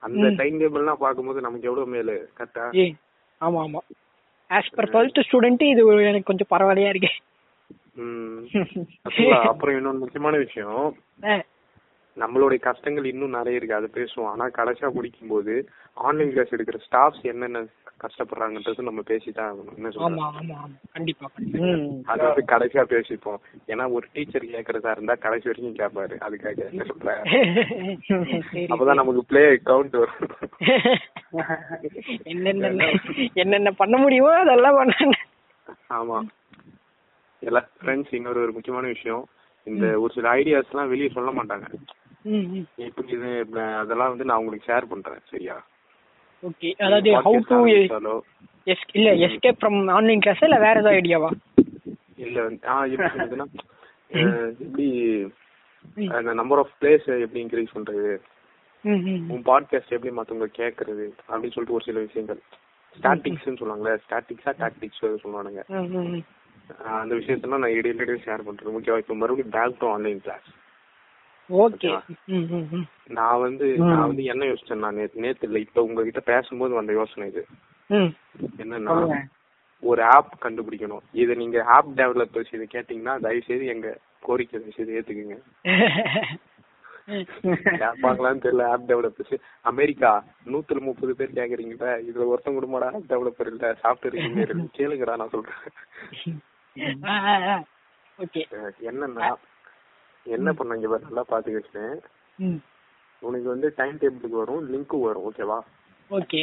அந்த. டைம் டேபிள்லாம் பாக்கும்போது நமக்கு எவ்வளவு மேலு? கரெக்டா ஆமா ஆமா. ஆஸ் பர் டுவெல்த் ஸ்டூடெண்ட் இது எனக்கு கொஞ்சம் பரவாயில்லையா இருக்கு? ம் பசங்களா, அப்புறம் இன்னொன்னு முக்கியமான விஷயம். நம்மளுடைய கஷ்டங்கள் இன்னும் நிறைய இருக்கு. அதை பேசுவோம். ஆனா கடைசியா முடிக்கும் போது ஆன்லைன் கிளாஸ் எடுக்கிற ஸ்டாஃப்ஸ் என்னென்ன கஷ்டப்படுறாங்கன்றது நம்ம பேசிதான் ஆகணும். என்ன ஆமா சொல்றேன் ஆமா ஆமா. கண்டிப்பா கண்டிப்பா. ம். அது வந்து கடைசியா பேசிப்போம். ஏன்னா ஒரு டீச்சர் கேக்குறதா இருந்தா கடைசி வரைக்கும் கேட்பாரு அதுக்காக என்ன சொல்ற? சரி. அப்பதான் நமக்கு பிளே கவுண்ட் வரும். என்னென்ன என்னென்ன பண்ண முடியுமோ அதெல்லாம் பண்ண. ஆமா. எல்லா ஃப்ரெண்ட்ஸ் இன்னொரு ஒரு முக்கியமான விஷயம். இந்த ஒரு சில ஐடியாஸ் எல்லாம் வெளியே சொல்ல மாட்டாங்க. இப்படி இது அதெல்லாம் வந்து நான் உங்களுக்கு ஷேர் பண்றேன் சரியா? ஓகே அதாவது ஹவு டு இல்ல எஸ்கேப் ஃப்ரம் ஆன்லைன் கிளாஸ் இல்ல வேற ஏதாவது ஐடியாவா இல்ல ஆ எப்படி சொல்றதுன்னா எப்படி அந்த நம்பர் ஆஃப் பிளேஸ் எப்படி இன்க்ரீஸ் பண்றது? உன் பாட்காஸ்ட் எப்படி மத்தவங்க கேக்குறது? அப்படின்னு சொல்லிட்டு ஒரு சில விஷயங்கள். ஸ்டாட்டிக்ஸ்னு சொல்லுவாங்கல்ல ஸ்டாட்டிக்ஸா டாக்டிக்ஸ் சொல்லுவானுங்க. அந்த விஷயத்தெல்லாம் நான் இடையில இடையில ஷேர் பண்றேன் முக்கியமா இப்ப மறுபடியும் back to online class okay நான் வந்து நான் வந்து என்ன யோசிச்சேன் நான் நேத்து நேத்து இல்ல இப்ப உங்ககிட்ட பேசும்போது வந்த யோசனை இது. என்னன்னா. ஒரு ஆப் கண்டுபிடிக்கணும். இதை நீங்க ஆப் டெவலப்பர்ஸ் இதை கேட்டீங்கன்னா தயவு செய்து எங்க கோரிக்கை தயவு செய்து ஏத்துக்குங்க. கேட்பாங்களான்னு தெரியல ஆப் டெவலப்பர்ஸ் அமெரிக்கா நூத்துல முப்பது பேர் கேக்குறீங்களா இதுல ஒருத்தன் குடும்படா ஆப் டெவலப்பர் இல்ல சாஃப்ட்வேர் இன்ஜினியர் கேளுங்கடா நான் சொல்றேன். ஓகே. என்னன்னா என்ன பண்ண இங்க பாரு, நல்லா பாத்து வச்சுட்டேன் உனக்கு வந்து டைம் டேபிளுக்கு வரும் லிங்க்கும் வரும் ஓகேவா ஓகே.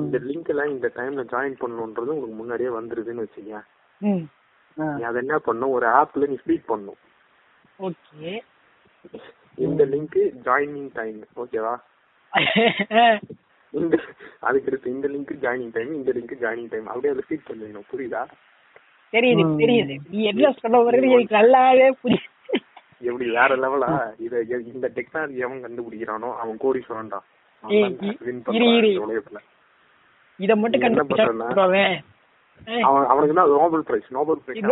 இந்த லிங்க் எல்லாம் இந்த டைம்ல ஜாயின் பண்ணணுன்றது உங்களுக்கு முன்னாடியே வந்துருதுன்னு வச்சுக்க ம். ஆ. நீ அதை என்ன பண்ணும்? ஒரு ஆப்ல நீ ஃபீட் பண்ணும். ஓகே. இந்த லிங்க் ஜாயினிங் டைம் ஓகேவா இந்த அதுக்கு அடுத்து இந்த லிங்க் ஜாயினிங் டைம் இந்த லிங்க் ஜாயினிங் டைம் அப்படியே அதை ஃபீட் பண்ணிடணும் புரியுதா? தெரியுது தெரியுது. நீ என்ன சொல்ல வர்றது எனக்கு நல்லாவே புரியுது எப்படி வேற லெவலா இத இந்த டெக்னாலஜி அவன் கண்டுபிடிக்கிறானோ அவன் கோடீஸ்வரன்டா. இத மட்டும் கண்டுபிடிச்சா அவன் அவனுக்கு தான் நோபல் பிரைஸ் நோபல் பிரைஸ்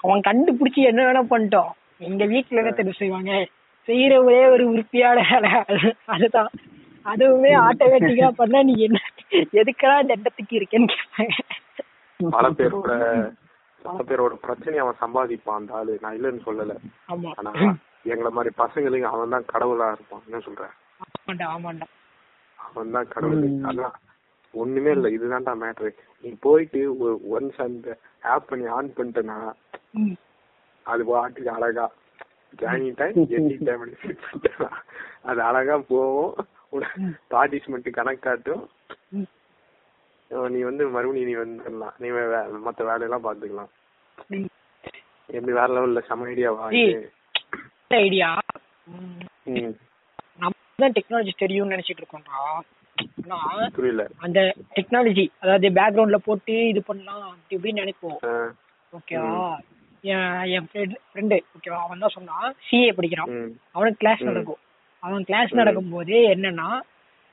அவன் கண்டுபிடிச்சு என்ன வேணா பண்ணிட்டோம். எங்க வீட்டுல என்ன தெரியும் செய்வாங்க? செய்யற ஒரே ஒரு அது- அதுதான். அதுவுமே ஆட்டோமேட்டிக்கா பண்ணா நீ என்ன எதுக்கடா இந்த இடத்துக்கு இருக்கேன்னு கேட்பாங்க பல பேரோட பல பேரோட பிரச்சனையை அவன் சம்பாதிப்பான் அந்த ஆளு. நான் இல்லைன்னு சொல்லல. ஆனா எங்களை மாதிரி பசங்களுக்கு அவன் தான் கடவுளா இருப்பான். என்ன சொல்ற? ஆமாண்டா ஆமாண்டா. அவன் தான் கடவுள் அதான். ஒண்ணுமே இல்ல. இதுதான்டா மேட்ரு நீ போயிட்டு ஒரு ஒன்ஸ் அந்த ஆப் நீ ஆன் பண்ணிட்டனா. அது பாட்டுக்கு அழகா ஜாயினிங் டைம் எண்டிங் டைம் அது அழகா போகும் பார்ட்டிசிமெண்ட் கணக்கு காட்டும் ம். அஹ் நீ வந்து மறுபடியும் நீ வந்துடலாம். நீ மத்த வேலையெல்லாம் பாத்துக்கலாம். எப்படி வேற லெவல்ல செம ஐடியாவா. ஐடியா ம். நம்ம தான் டெக்னாலஜி தெரியும்னு நினைச்சிட்டு இருக்கோம்டா. புரியல. அந்த டெக்னாலஜி அதாவது பேக்ரவுண்ட்ல போட்டு இது பண்ணலாம் அப்படி இப்படின்னு நினைப்போம். ஓகேவா என் ஃப்ரெண்டு ஓகேவா அவன் தான் சொன்னான். சிஏ படிக்கிறான். அவனுக்கு கிளாஸ். நடக்கும். அவன் கிளாஸ் நடக்கும்போது என்னன்னா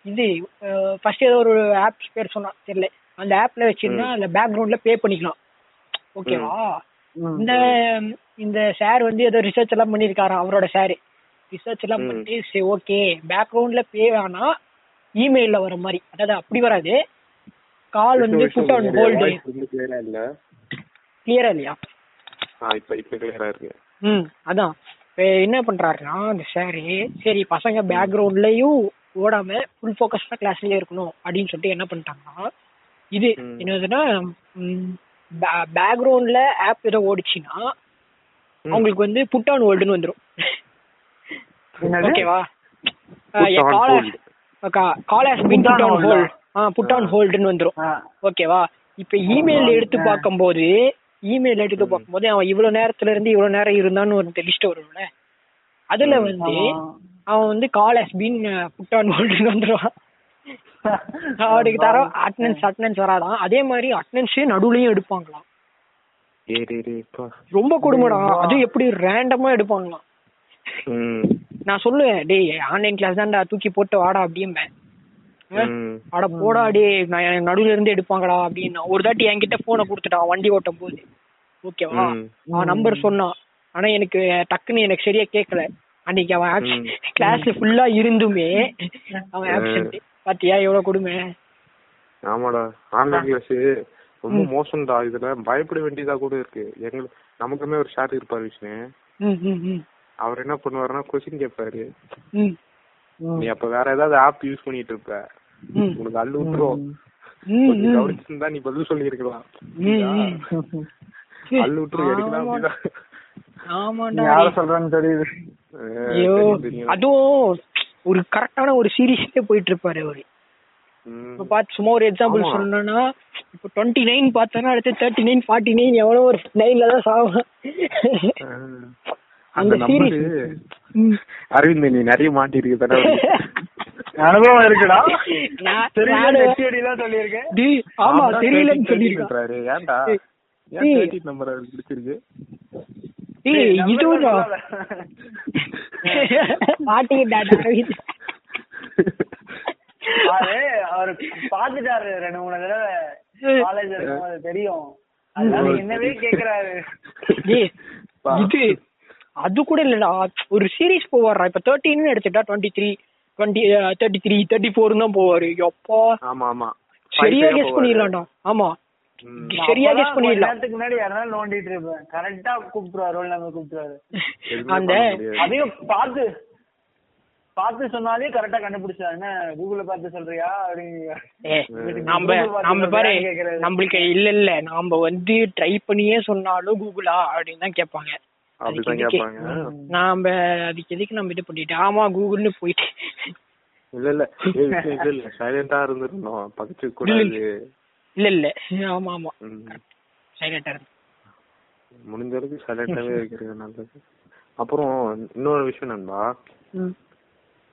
இது ஃபர்ஸ்ட் ஏதோ ஒரு ஆப் பேர் சொன்னான் தெரியல. அந்த ஆப்ல வச்சிருந்தா அந்த பேக்ரவுண்ட்ல பே பண்ணிக்கலாம். ஓகேவா இந்த இந்த சார் வந்து ஏதோ ரிசர்ச் எல்லாம் பண்ணிருக்காராம் அவரோட சார் ரிசர்ச் எல்லாம். பண்ணி சரி ஓகே பேக்ரவுண்ட்ல பே ஆனா இமெயில்ல வர மாதிரி. அதாவது அப்படி வராது. கால் வந்து புட் ஆன் ஹோல்டு கிளியரா இல்ல? கிளியரா இல்லையா? ம் அதான். என்ன பண்றாருன்னா அந்த சாரு சரி பசங்க பேக்ரவுண்ட்லயும் ஓடாம ஃபுல் ஃபோக்கஸ்டா கிளாஸ்லயே இருக்கணும் அப்படின்னு சொல்லிட்டு என்ன பண்ணிட்டாங்கன்னா இது. என்னதுன்னா பேக்ரவுண்ட்ல ஆப் ஏதோ ஓடிச்சுன்னா. அவங்களுக்கு வந்து புட் ஆன் வேர்ல்டுன்னு வந்துரும்? ஓகேவா call has been put on. Hold ah put on ஹோல்டுன்னு வந்துரும். ஓகேவா இப்ப இமெயில் எடுத்து. பார்க்கும்போது இமெயில் எடுத்து பார்க்கும்போது அவன் இவ்வளவு நேரத்துல இருந்து இவ்வளவு நேரம் இருந்தான்னு ஒரு லிஸ்ட் வரும்ல அதுல வந்து. அவன் வந்து call has been put on ஹோல்டுன்னு வந்துருவான். அவனுக்கு தர அட்டனன்ஸ் அட்டனன்ஸ் வராதான் அதே மாதிரி அட்டனன்ஸே நடுவுலயும் எடுப்பாங்களாம். ரொம்ப கொடுமைடா. அது எப்படி ரேண்டமா எடுப்பாங்களாம். நான் சொல்லுவேன் டேய் ஆன்லைன் கிளாஸ் தான்டா தூக்கி போட்டு வாடா அப்படிம்பேன். அட போடா டேய் நான் எனக்கு நடுவுல இருந்து எடுப்பாங்கடா அப்படின்னு. ஒரு தாட்டி என்கிட்ட போனை கொடுத்துட்டான் வண்டி ஓட்டும் போது ஓகேவா. அவன் நம்பர் சொன்னான். ஆனா எனக்கு டக்குன்னு எனக்கு சரியா கேட்கல அன்னைக்கு அவன் ம். கிளாஸ்ல ஃபுல்லா இருந்துமே. அவன் ஆப்சென்ட் பாத்தியா எவ்வளவு கொடுமை? ஆமாடா. ஆன்லைன் கிளாஸ் ரொம்ப மோசம்டா இதுல. பயப்பட வேண்டியதா கூட இருக்கு. எங்களுக்கு நமக்குமே ஒரு ஷாட் இருப்பாரு விஷ்ணு. ம், ம், ம், அவர் என்ன பண்ணுவாருன்னா கொஸ்டின் கேட்பாரு. ம், நீ அப்ப வேற ஏதாவது ஆப் யூஸ் பண்ணிட்டு இருப்ப. ம், உனக்கு அள்ளு விட்டுரும். கவனிச்சிருந்தா நீ பதில் சொல்லியிருக்கலாம். ம், ம். அள்ளு விட்டுரும். எடுக்கலாம். அப்படிதான் ஆமாண்டா. யார. சொல்றேன்னு தெரியுது. ஐயோ. அதுவும் ஒரு கரெக்டான ஒரு சீரீஸ்லயே போயிட்டு இருப்பாரு அவரு. இப்ப பாத்து சும்மா ஒரு எக்ஸாம்பிள். சொல்லணும்னா இப்ப டுவெண்ட்டி நைன் பார்த்தோன்னா அடுத்து தேர்ட்டி நைன் ஃபார்ட்டி நைன் எவ்வளோ ஒரு நைன்ல தான் அஹ். அந்த சீரீஸ் அரவிந்த் நீ நிறைய மாட்டிருக்கு அனுபவம் இருக்குடா. நான் தெரியல ஆமா தெரியலன்னு சொல்லிருக்காரு ஏன்டா? ஏன் நம்பர் அவருக்கு பிடிச்சிருக்கு? அவரு பாத்துட்டாரு ரெண்டு மூணு தடவை. காலேஜ் இருக்கும் அது தெரியும். அதனால என்னவே கேக்குறாரு. இது அது கூட இல்லடா. ஒரு சீரிஸ் போவாரா இப்ப தேர்ட்டின்னு எடுத்துட்டா twenty three twenty thirty three thirty ஃபோர்னு தான் போவாரு. எப்பா. ஆமா ஆமா. சரியா கெஸ். பண்ணிடலாம்டா. ஆமா. சரியா கெஸ் பண்ணிடலாம். நேரத்துக்கு முன்னாடி யாராவது நோண்டிட்டு இருப்பேன். கரெக்டா கூப்பிட்டுருவாரு ரோல் நம்பர் அந்த-. அதையும் பார்த்து பார்த்து சொன்னாலே கரெக்டா கண்டுபிடிச்சா என்ன? கூகுள்ல பார்த்து சொல்றியா? அப்படின்னு நம்ம நம்ம பாரு நம்மளுக்கு இல்ல இல்ல. நாம வந்து ட்ரை பண்ணியே சொன்னாலும் கூகுளா அப்படின்னு தான் கேட்பாங்க. அப்படிதான் அதுக்கு கேட்பாங்க. நாம அதுக்கு எதுக்கு நம்ம இது பண்ணிட்டு? ஆமா கூகுள்னு போயிட்டு. இல்ல இல்ல. இல்ல இல்ல. சைலண்டா இருந்திருந்தோம் பக்கத்து கூடாது. இல்ல இல்ல. ஆமா ஆமா. சைலண்டா இருந்து முடிஞ்ச அளவுக்கு சைலண்டாவே இருக்கிறது நல்லது. அப்புறம் இன்னொரு விஷயம் நண்பா.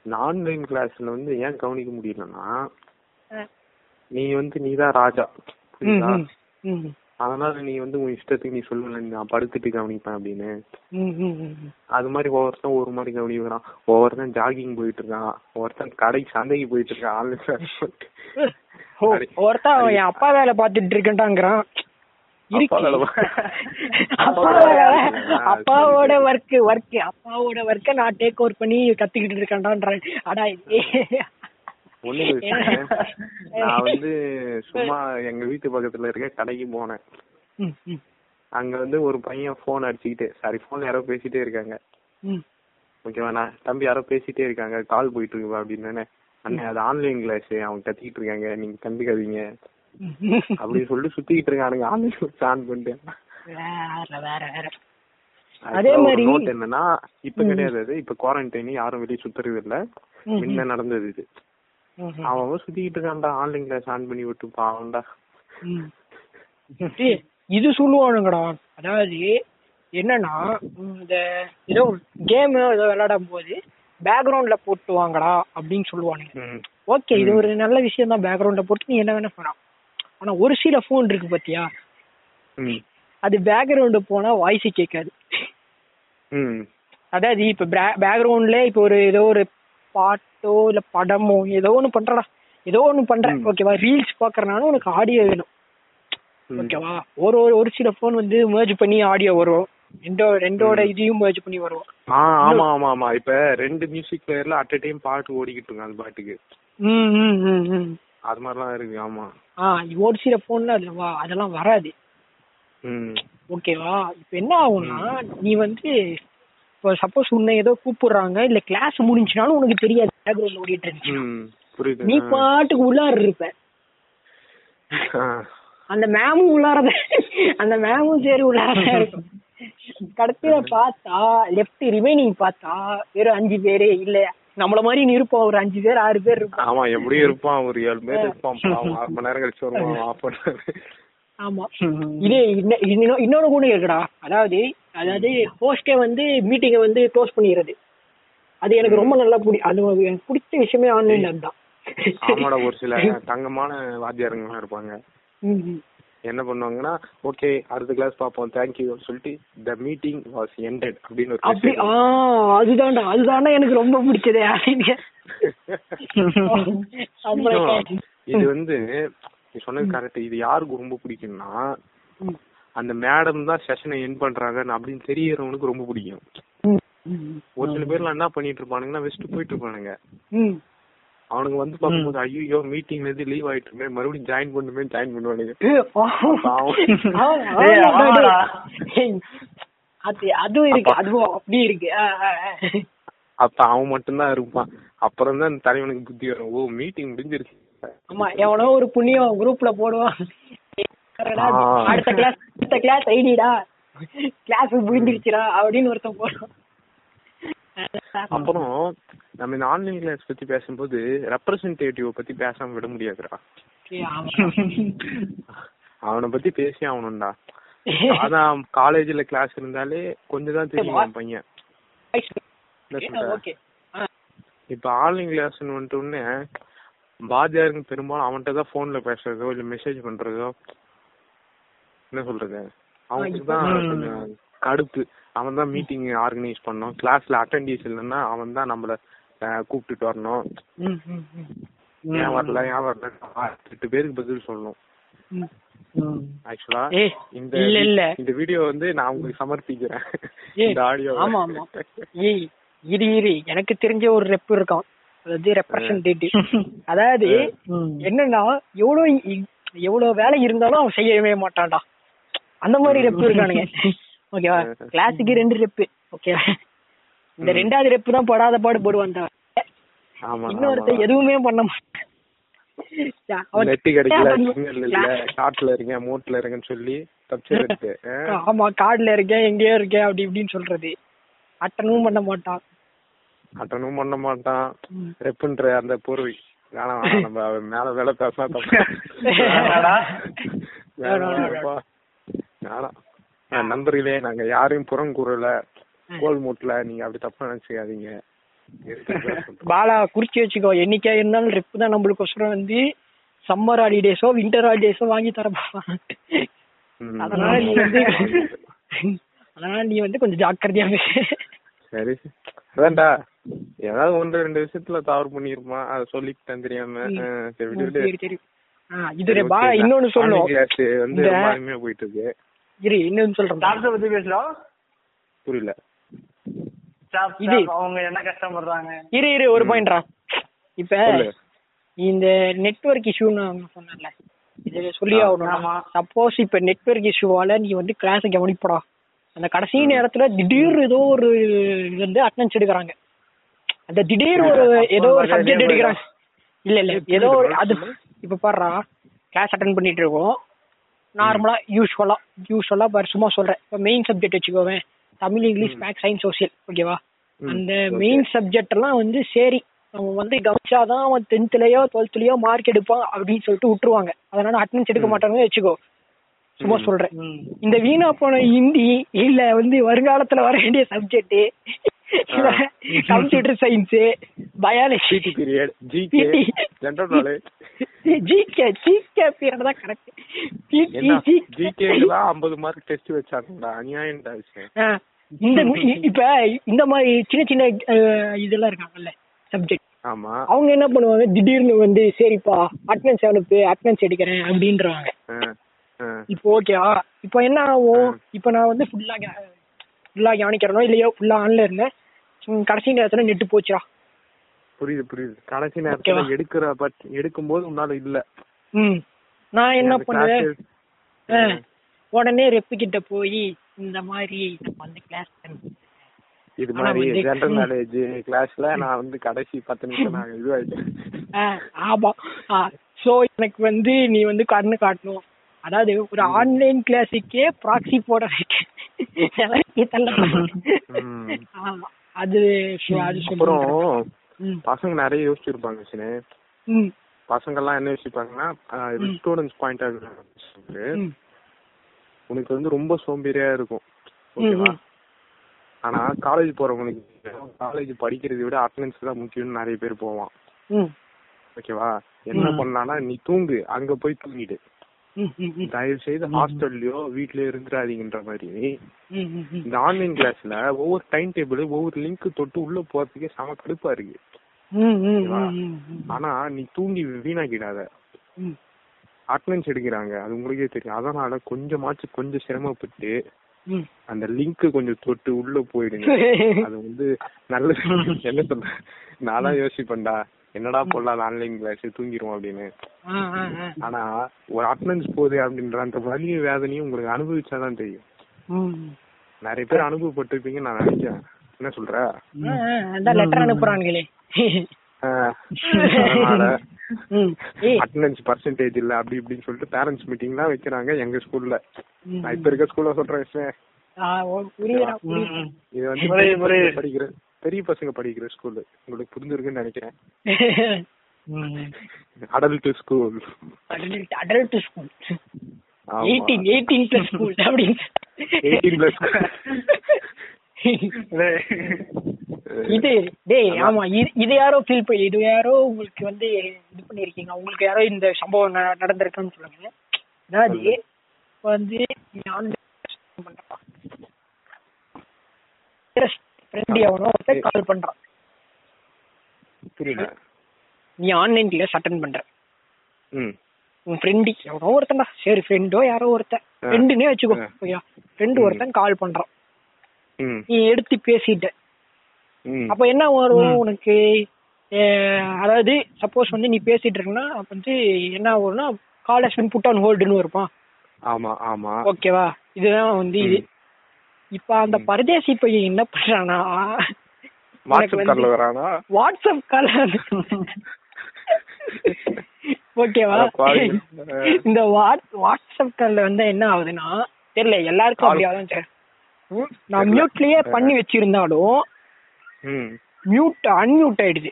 இந்த ஆன்லைன் கிளாஸ்ல வந்து ஏன் கவனிக்க முடியலன்னா நீ வந்து நீதான் ராஜா புரியுதா? அதனால நீ வந்து உன் இஷ்டத்துக்கு நீ சொல்லல நான் படுத்துட்டு கவனிப்பேன் அப்படின்னு. அது மாதிரி ஒவ்வொருத்தன் ஒரு மாதிரி கவனிக்கிறான். ஒவ்வொருத்தன் ஜாகிங் போயிட்டு இருக்கான். ஒவ்வொருத்தன் கடைக்கு சந்தைக்கு போயிட்டு இருக்கான். ஆன்லைன் கிளாஸ் ஒருத்தன் அவன் என் அப்பா வேலை பாத்துட்டு இருக்கேன்டாங்கிறான் அப்பாவோட ஒர்க் ஒர்க் அப்பாவோட ஒர்க்க நான் டேக் ஓவர் பண்ணி கத்துக்கிட்டு இருக்கேன்டான்றான் அடா. நான் வந்து சும்மா எங்க வீட்டு பக்கத்துல இருக்க கடைக்கு போனேன். அங்க வந்து ஒரு பையன் போன் அடிச்சுக்கிட்டு சாரி போன்ல யாரோ பேசிட்டே இருக்காங்க. ம். ஓகேவா நான் தம்பி யாரோ பேசிட்டே இருக்காங்க கால் போயிட்டு இருக்கு அப்படின்னு அண்ணன் அது ஆன்லைன் கிளாஸ் அவங்க கத்திக்கிட்டு இருக்காங்க. நீங்க கண்டுக்காதீங்க. அப்படின்னு சொல்லிட்டு சுத்திக்கிட்டு இருக்கானுங்க. ஆன்லைன் கிளாஸ் ஆன் பண்ணிட்டு. வேற வேற அதே மாதிரி- நோட் என்னன்னா இப்ப கிடையாது அது. இப்ப குவாரண்டைன் யாரும் வெளியே சுத்துறது இல்ல. முன்ன நடந்தது இது. அவன் சுத்திக்கிட்டு இருக்கான்டா. ஆன்லைன் கிளாஸ் ஆன் பண்ணி விட்டு. ஏய், இது சொல்லுவானுங்கடா. அதாவது என்னன்னா இந்த ஏதோ கேம் ஏதோ விளையாடும் போது பேக்ரவுண்ட்ல போட்டு வாங்கடா அப்படின்னு சொல்லுவானுங்க. ஓகே இது ஒரு நல்ல விஷயம் தான் பேக்ரவுண்ட்ல போட்டு நீ என்ன வேணா பண்ணலாம் ஆனா ஒரு சில போன் இருக்கு பாத்தியா. அது பேக்ரவுண்ட் போனா வாய்ஸ் கேட்காது. அதாவது இப்ப பேக்ரவுண்ட்ல இப்ப ஒரு ஏதோ ஒரு பாட்டோ இல்ல படமோ ஏதோ ஒண்ணு பண்றடா ஏதோ ஒண்ணு பண்றேன். ஓகேவா ரீல்ஸ் பாக்குறனால உனக்கு ஆடியோ வேணும். ஓகேவா ஒரு ஒரு ஒரு சில போன் வந்து merge பண்ணி ஆடியோ வரும் ரெண்டோ ரெண்டோட இதையும் merge பண்ணி வரும் ஆ ஆமா ஆமா ஆமா. இப்ப ரெண்டு மியூசிக் பிளேயர்ல அட் டைம் பாட்டு ஓடிக்கிட்டு இருக்கும் அது பாட்டுக்கு. ம் ம் ம் ம். அது மாதிரிலாம் இருக்கு ஆமா. ஆ போன்ல அதுல வா அதெல்லாம் வராது. ம். ஓகேவா? இப்ப என்ன ஆகும்னா நீ வந்து இப்போ சப்போஸ் உன்னை ஏதோ கூப்பிடுறாங்க இல்ல கிளாஸ் முடிஞ்சுனாலும் உனக்கு தெரியாது பேக்ரவுண்ட்ல ஓடிட்டு இருந்துச்சு நீ பாட்டுக்கு உள்ளார இருப்ப. அந்த மேமும் உள்ளாரத அந்த மேமும் சரி உள்ளாரதான் இருக்கும் கடைசியில பார்த்தா லெஃப்ட் ரிமைனிங் பார்த்தா வெறும் அஞ்சு பேரு இல்ல. நம்மள மாதிரி இருப்போம் ஒரு அஞ்சு பேர் ஆறு பேர் இருப்போம். ஆமா எப்படியும் இருப்பான் ஒரு ஏழு பேர் இருப்பான். அரை மணி நேரம் கழிச்சு வருவான் ஆஃப் ஆமா. இது இன்ன- இன்னொ- இன்னொன்னு கூட இருக்குடா. அதாவது அதாவது ஹோஸ்டே வந்து மீட்டிங்கை வந்து க்ளோஸ் பண்ணிடுறது. அது எனக்கு ரொம்ப நல்லா பிடி அது எனக்கு பிடிச்ச விஷயமே ஆன்லைன்ல அதுதான். ஆமாடா ஒரு சில தங்கமான வாத்தியாருங்கலாம் இருப்பாங்க. என்ன பண்ணுவாங்கன்னா ஓகே அடுத்த கிளாஸ் பார்ப்போம் தேங்க்யூ சொல்லிட்டு த மீட்டிங் வாஸ் எண்டட் அப்படின்னு ஒரு அப்படி அதுதான்டா அதுதான்டா எனக்கு ரொம்ப பிடிச்சது. இது வந்து நீ சொன்னது கரெக்ட் இது யாருக்கு ரொம்ப பிடிக்கும்னா அந்த மேடம் தான் செஷனை என் பண்றாங்க அப்படின்னு தெரியறவனுக்கு ரொம்ப பிடிக்கும். ஒரு சில பேர்லாம் என்ன பண்ணிட்டு இருப்பானுங்கன்னா வெஸ்ட் போயிட்டு இருப்பானுங்க. ம். அவனுங்க வந்து பார்க்கும்போது ஐயோ மீட்டிங்ல இருந்து லீவ் ஆயிட்டுமே மறுபடியும் ஜாயின் பண்ணுமே ஜாயின் பண்ணுவானுங்க. அது அதுவும் இருக்கு அதுவும் அப்படி இருக்கு. அப்ப அவன் மட்டும்தான் இருப்பான் அப்புறம் தான் தலைவனுக்கு புத்தி வரும் ஓ மீட்டிங் முடிஞ்சிருச்சு ஆமா எவனோ ஒரு புண்ணியம் குரூப்ல போடுவான். அடுத்த கிளாஸ் அடுத்த கிளாஸ் ஐடிடா கிளாஸ் முடிஞ்சிருச்சுடா அப்படின்னு ஒருத்தன் போடுவான் அப்புறம் நம்ம இந்த ஆன்லைன் கிளாஸ் பத்தி பேசும்போது ரெப்ரசன்டேட்டிவ் பத்தி பேசாம விட முடியாதுடா. அவனை பத்தி பேசி ஆகணும்டா. அதான் காலேஜ்ல கிளாஸ் இருந்தாலே கொஞ்சம் தான் தெரியும் பையன். இப்ப ஆன்லைன் கிளாஸ்னு வந்துட்டு உடனே பாதியாருங்க பெரும்பாலும் அவன்கிட்ட தான் போன்ல பேசுறதோ இல்ல மெசேஜ் பண்றதோ என்ன சொல்றது? அவனுக்கு தான் கடுப்பு அவன் தான் மீட்டிங் ஆர்கனைஸ் பண்ணணும் கிளாஸ்ல அட்டெண்டிஸ் இல்லைன்னா அவன் தான் நம்மள கூப்பிட்டுட்டு வரணும். ஏன் வரல ஏன் வரல? எட்டு பேருக்கு பதில் சொல்லணும். ஆக்சுவலா இந்த இல்ல, இல்ல. இந்த வீடியோ வந்து நான் உங்களுக்கு சமர்ப்பிக்கிறேன். இந்த ஆடியோ ஆமா ஆமா ஏய் இரு இரு. எனக்கு தெரிஞ்ச ஒரு ரெப் இருக்கான். அதாவது ரெப்ரசன்டேட்டிவ் அதாவது. என்னன்னா எவ்வளவு எவ்வளவு வேலை இருந்தாலும் அவன் செய்யவே மாட்டான்டா. அந்த மாதிரி ரெப் இருக்கானுங்க. ஓகேவா கிளாஸுக்கு ரெண்டு ரெப்பு ஓகேவா இந்த ரெண்டாவது ரெப்பு தான் படாத பாடு போடுவான் இன்னொருத்தன் எதுவுமே பண்ண மாட்டான். நெட் கிடைக்கல காட்டுல இருக்கேன் மூட்ல இருக்கேன்னு சொல்லி தப்பிச்சு ஆமா கார்டுல இருக்கேன் எங்கேயோ இருக்கேன் அப்படி இப்படின்னு சொல்றது. அட்டனும் பண்ண மாட்டான். அட்டனும் பண்ண மாட்டான். ரெப்புன்ற அந்த போர்வை வேணாம் நம்ம மேல வேலை பேசினா தப்பு. வேணாம். நண்பர்களே நாங்க யாரையும் புறம் கூறல. கோல் மூட்டல நீங்க அப்படி தப்பா நினைச்சுக்காதீங்க. பாலா குறிச்சு வச்சுக்கோ. என்னைக்கா இருந்தாலும் ரெப்பு தான் நம்மளுக்கோசரம் வந்து சம்மர் ஹாலிடேஸோ வின்டர் ஹாலிடேஸோ வாங்கி தர. அதனால நீ வந்து அதனால நீ வந்து கொஞ்சம் ஜாக்கிரதையா சரி. அதான்டா. ஏதாவது ஒன்று ரெண்டு விஷயத்துல தவறு பண்ணிருப்பான் அதை சொல்லிக்கிட்டேன் தெரியாம. சரி விடு விடு. சரி சரி. ஆ இது பாலா இன்னொன்னு சொல்லணும். போயிட்டு இருக்கு. இரு இன்னொன்னு சொல்றேன். ஸ்டாஃப்ஸ பத்தி பேசுறோம்? புரியல. ஸ்டாஃப் இது. அவங்க என்ன கஷ்டப்படுறாங்க? இரு இரு ஒரு பாயிண்ட்ரா இப்ப. இந்த நெட்வொர்க் இஷ்யூன்னு அவங்க சொன்னல இது சொல்லி ஆகணும் ஆமா. சப்போஸ் இப்ப நெட்வொர்க் இஷ்யூவால நீ வந்து கிளாஸ் கவனிப்படா. அந்த கடைசி நேரத்துல திடீர் ஏதோ ஒரு இது வந்து அட்டனன்ஸ் எடுக்கறாங்க. அந்த திடீர் ஒரு ஏதோ ஒரு சப்ஜெக்ட் எடுக்கறாங்க. இல்ல இல்ல. ஏதோ ஒரு அது இப்ப பாருடா கிளாஸ் அட்டன் பண்ணிட்டு இருக்கோம். நார்மலா யூஸ்வலா யூஸ்வலா பாரு சும்மா சொல்றேன். இப்ப main subject வச்சுக்கோவேன் Tamil English maths science social ஓகேவா அந்த. மெயின் சப்ஜெக்ட் எல்லாம் வந்து சரி. அவன் வந்து கவனிச்சாதான் அவன் டென்த்லயோ டுவெல்த்லயோ மார்க் எடுப்பான் அப்படின்னு சொல்லிட்டு விட்டுருவாங்க. அதனால அட்டனன்ஸ் எடுக்க மாட்டாங்கன்னு வச்சுக்கோ. சும்மா சொல்றேன். இந்த வீணா போன ஹிந்தி இல்ல வந்து வருங்காலத்துல வர வேண்டிய subject computer science biology. Period GK general knowledge GK GK period தான் கரெக்ட் ஜிகே தான் 50 மார்க் டெஸ்ட் வச்சாங்கடா. அநியாயம்டா விஷயம். இந்த இப்ப இந்த மாதிரி சின்ன சின்ன இதெல்லாம் இருக்காங்கல்ல சப்ஜெக்ட் ஆமா. அவங்க என்ன பண்ணுவாங்க? திடீர்னு வந்து சரிப்பா அட்டனன்ஸ் அனுப்பு அட்டனன்ஸ் எடுக்கிறேன் அப்படின்றாங்க. இப்போ ஓகேவா இப்போ என்ன ஆகும்? இப்போ நான் வந்து ஃபுல்லா ஃபுல்லா கவனிக்கிறனோ இல்லையோ ஃபுல்லா ஆன்ல இருந்தேன் கடைசி நேரத்துல நெட்டு போச்சுடா. புரியுது புரியுது. கடைசி நேரத்துல? எடுக்கிற பட் எடுக்கும்போது உன்னால இல்ல. ம். நான் என்ன பண்ணுவேன் உடனே ரெப்பு கிட்ட போய் இந்த மாதிரி நம்ம வந்து கிளாஸ் இது மாதிரி ஜெனரல். நாலேஜ் கிளாஸ்ல நான் வந்து கடைசி பத்து நிமிஷம் நான் இதுவாயிட்டேன். ஆமா. சோ எனக்கு வந்து நீ வந்து கண்ணு காட்டணும். அதாவது ஒரு ஆன்லைன் கிளாஸுக்கே ப்ராக்சி போட அது அப்புறம் பசங்க நிறைய யோசிச்சிருப்பாங்க சினே பசங்க எல்லாம் என்ன யோசிப்பாங்கன்னா. ஸ்டூடெண்ட்ஸ் பாயிண்ட் ஆஃப் உனக்கு வந்து ரொம்ப சோம்பேறியா இருக்கும். ஓகேவா. ஆனா காலேஜ் போறவங்களுக்கு காலேஜ் படிக்கிறதை விட அட்டெண்டன்ஸ் தான் முக்கியம்னு நிறைய பேர் போவான். ஓகேவா என்ன. பண்ணலாம்னா நீ தூங்கு. அங்க போய் தூங்கிடு. தயவு செய்து ஹாஸ்டல்லயோ வீட்லயோ இருந்துடாதீங்கன்ற மாதிரி. இந்த ஆன்லைன் கிளாஸ்ல ஒவ்வொரு டைம் டேபிள் ஒவ்வொரு லிங்க் தொட்டு உள்ள போறதுக்கே செம கடுப்பா இருக்கு. ஆனா நீ தூங்கி வீணாக்கிடாத. அட்டெண்டன்ஸ் எடுக்கிறாங்க. அது உங்களுக்கே தெரியும். அதனால கொஞ்சமாச்சும் கொஞ்சம் சிரமப்பட்டு. அந்த லிங்க் கொஞ்சம் தொட்டு உள்ள போயிடுங்க. அது வந்து நல்லது. என்ன சொல்ற? நான்லாம் யோசிப்பேன்டா. என்னடா போடலாம் ஆன்லைன் கிளாஸ் தூங்கிடுவோம் அப்படின்னு. ஆனா ஒரு அட்டெண்டன்ஸ் போகுது அப்படின்ற அந்த வலியும் வேதனையும் உங்களுக்கு அனுபவிச்சாதான் தெரியும். நிறைய பேர் அனுபவப்பட்டிருப்பீங்கன்னு நான் நினைக்கிறேன் என்ன சொல்ற லெட்டர். ஏய் அட்டெண்டன்ஸ் பர்சன்டேஜ் இல்ல அப்படி இப்படின்னு சொல்லிட்டு பேரண்ட்ஸ் மீட்டிங் தான் வைக்கிறாங்க எங்க ஸ்கூல்ல. நான் இப்ப இருக்க ஸ்கூல்ல சொல்றேன். இது வந்து புரியுது, பெரிய. பசங்க படிக்கிற ஸ்கூல் உங்களுக்கு புரிஞ்சிருக்குன்னு நினைக்கிறேன். Adult school Adult- adult school. 18, 18 plus school அப்படின்னு. எயிட்டீன் பிளஸ் இது டேய் ஆமா. இது யாரோ ஃபீல் பண்ணி இது யாரோ உங்களுக்கு வந்து இது பண்ணிருக்கீங்க. உங்களுக்கு யாரோ இந்த சம்பவம் நடந்திருக்குன்னு சொல்லுங்க. அதாவது வந்து ஃப்ரெண்ட் எவனோ ஒருத்தன் கால் பண்றான். புரியல நீ ஆன்லைன் கிளாஸ் அட்டன் பண்ற. ம். உன் ஃப்ரெண்டு எவனோ ஒருத்தன்டா. சரி ஃப்ரெண்டோ யாரோ ஒருத்தன். ஃப்ரெண்டுனே வச்சுக்கோ. ஓகேயா ஃப்ரெண்டு. ஒருத்தன் கால் பண்றான். ம். நீ எடுத்து பேசிட்ட. ம். அப்ப என்ன வரும் உனக்கு? அதாவது சப்போஸ் வந்து நீ பேசிட்டு இருக்கனா அப்ப வந்து என்ன வரும்னா call has been put on ஹோல்டுன்னு இருப்பான் ஆமா ஆமா. ஓகேவா இதுதான் வந்து இது. இப்ப அந்த பரதேசி பையன் என்ன பண்றானா? வாட்ஸ்அப் கால் ஓகேவா. இந்த வாட் வாட்ஸ்அப் கால்ல வந்து என்ன ஆகுதுன்னா தெரியல எல்லாருக்கும் Call- அப்படி ஆகும் சார் நான் மியூட்லயே பண்ணி வச்சிருந்தாலும் ம். மியூட் அன்மியூட் ஆயிடுது.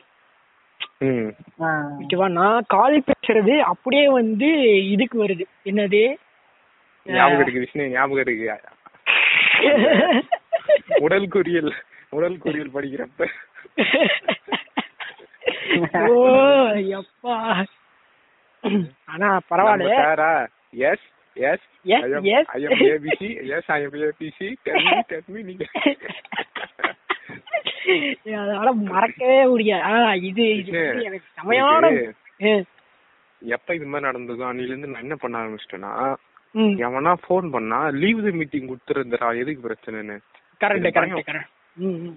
ம். ஓகேவா? நான் கால் பேசுறது அப்படியே வந்து இதுக்கு வருது. என்னது? ஞாபகம் இருக்கு விஷ்ணு ஞாபகம் இருக்கு. உடல் குறியல் உடல் குறியல் படிக்கிறப்ப. ஓ எப்பா. ஆனா பரவாயில்ல சாரா yes yes Yes, yes. I am ABC yes I am ABC tell me tell me நீங்க. அதனால மறக்கவே முடியாது. ஆ, இது எனக்கு செமையான எப்ப இது மாதிரி நடந்ததோ அன்னில இருந்து நான் என்ன பண்ண ஆரம்பிச்சிட்டேன்னா எவனா ஃபோன் பண்ணா லீவ் தி மீட்டிங் கொடுத்துருந்தா எதுக்கு பிரச்சனைன்னு? Correct correct. கரெக்ட்.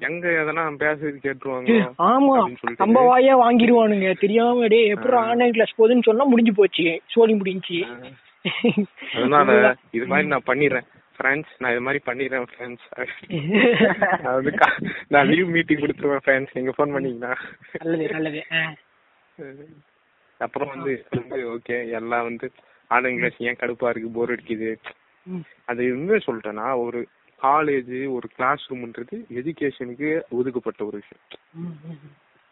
எங்க எதனா பேசுறது கேட்டுருவாங்க ஆமா. நம்ம வாயா வாங்கிருவானுங்க. தெரியாம டே எப்படி ஆன்லைன் கிளாஸ் போகுதுன்னு சொன்னா முடிஞ்சு போச்சு. சோழி முடிஞ்சு. அதனால இது மாதிரி நான் பண்ணிடுறேன். ஃப்ரெண்ட்ஸ் நான் இது மாதிரி பண்ணிடுறேன் ஃப்ரெண்ட்ஸ் நான் வந்து நான் லீவ் மீட்டிங் கொடுத்துருவேன் ஃப்ரெண்ட்ஸ் நீங்க ஃபோன் பண்ணீங்கன்னா. நல்லது நல்லது. அப்புறம் வந்து ஓகே எல்லாம் வந்து ஆன்லைன் கிளாஸ் ஏன் கடுப்பா இருக்கு? போர் அடிக்குது. அது உண்மையை சொல்லிட்டேன்னா ஒரு காலேஜ் ஒரு கிளாஸ் ரூம்ன்றது எஜுகேஷனுக்கு ஒதுக்கப்பட்ட ஒரு விஷயம்.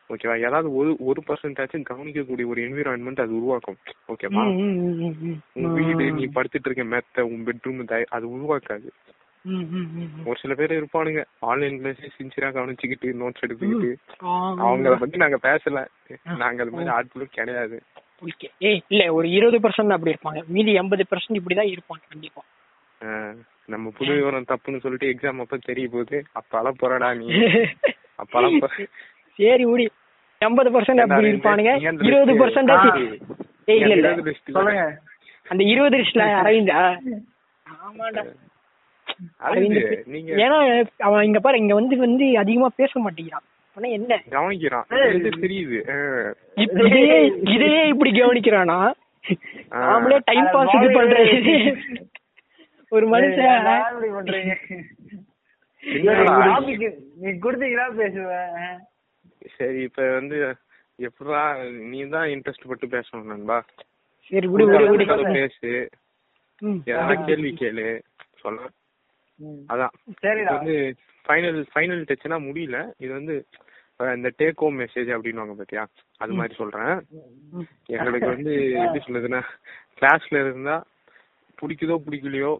ஓகேவா ஏதாவது ஒரு ஒரு பர்சன்டாச்சும் கவனிக்கக்கூடிய ஒரு என்விரான்மெண்ட் அது உருவாக்கும். ஓகேவா. உன் வீடு நீ படுத்துட்டு இருக்க மெத்த உன் பெட்ரூம் அது உருவாக்காது. ஒரு சில பேர் இருப்பானுங்க. ஆன்லைன் கிளாஸ் சின்சியரா கவனிச்சுக்கிட்டு நோட்ஸ் எடுத்துக்கிட்டு. அவங்கள பத்தி நாங்க பேசல. நாங்க அது மாதிரி ஆட்களும் கிடையாது. ஓகே ஏய் இல்ல ஒரு இருபது பர்சன்ட் அப்படி இருப்பாங்க. மீதி எண்பது பர்சன்ட் இப்படிதான் இருப்பாங்க கண்டிப்பா. ஆஹ் நம்ம புது விவரம் தப்புன்னு சொல்லிட்டு எக்ஸாம் அப்ப தெரிய போகுது. அப்பெல்லாம் போறடா நீ. அப்பெல்லாம் போ- சரி விடி எண்பது பர்சன்ட் அப்படி இருப்பானுங்க. இருபது ஆ. ஏய் இல்ல இல்ல. அந்த இருபது லிஸ்ட்ல அரவிந்தா ஆமாடா அரவிந்த், அரவிந்த் நீங்க ஏன்னா அவன் இங்க பாரு இங்க வந்து வந்து அதிகமா பேச மாட்டேங்கிறான். ஆனா என்ன? கவனிக்கிறான். இது தெரியுது. இதையே இதையே இப்படி கவனிக்கிறானா. நாமளே டைம் பாஸ் இது பண்றது. ஒரு மனுஷன். நீ குடுத்தீங்களா பேசுவேன். சரி இப்ப வந்து எப்படா நீ தான் இன்ட்ரெஸ்ட் பட்டு பேசணும் நண்பா. சரி விடு விடு பேசு. ஏதாவது கேள்வி கேளு. சொல்ல. அதான். வந்து ஃபைனல் ஃபைனல் டச்னா முடியல. இது வந்து இந்த டேக் ஹோம் மெசேஜ் அப்படின்னுவாங்க பாத்தியா? அது மாதிரி சொல்றேன். எங்களுக்கு வந்து எப்படி சொல்லுதுன்னா கிளாஸ்ல இருந்தா பிடிக்குதோ பிடிக்கலையோ.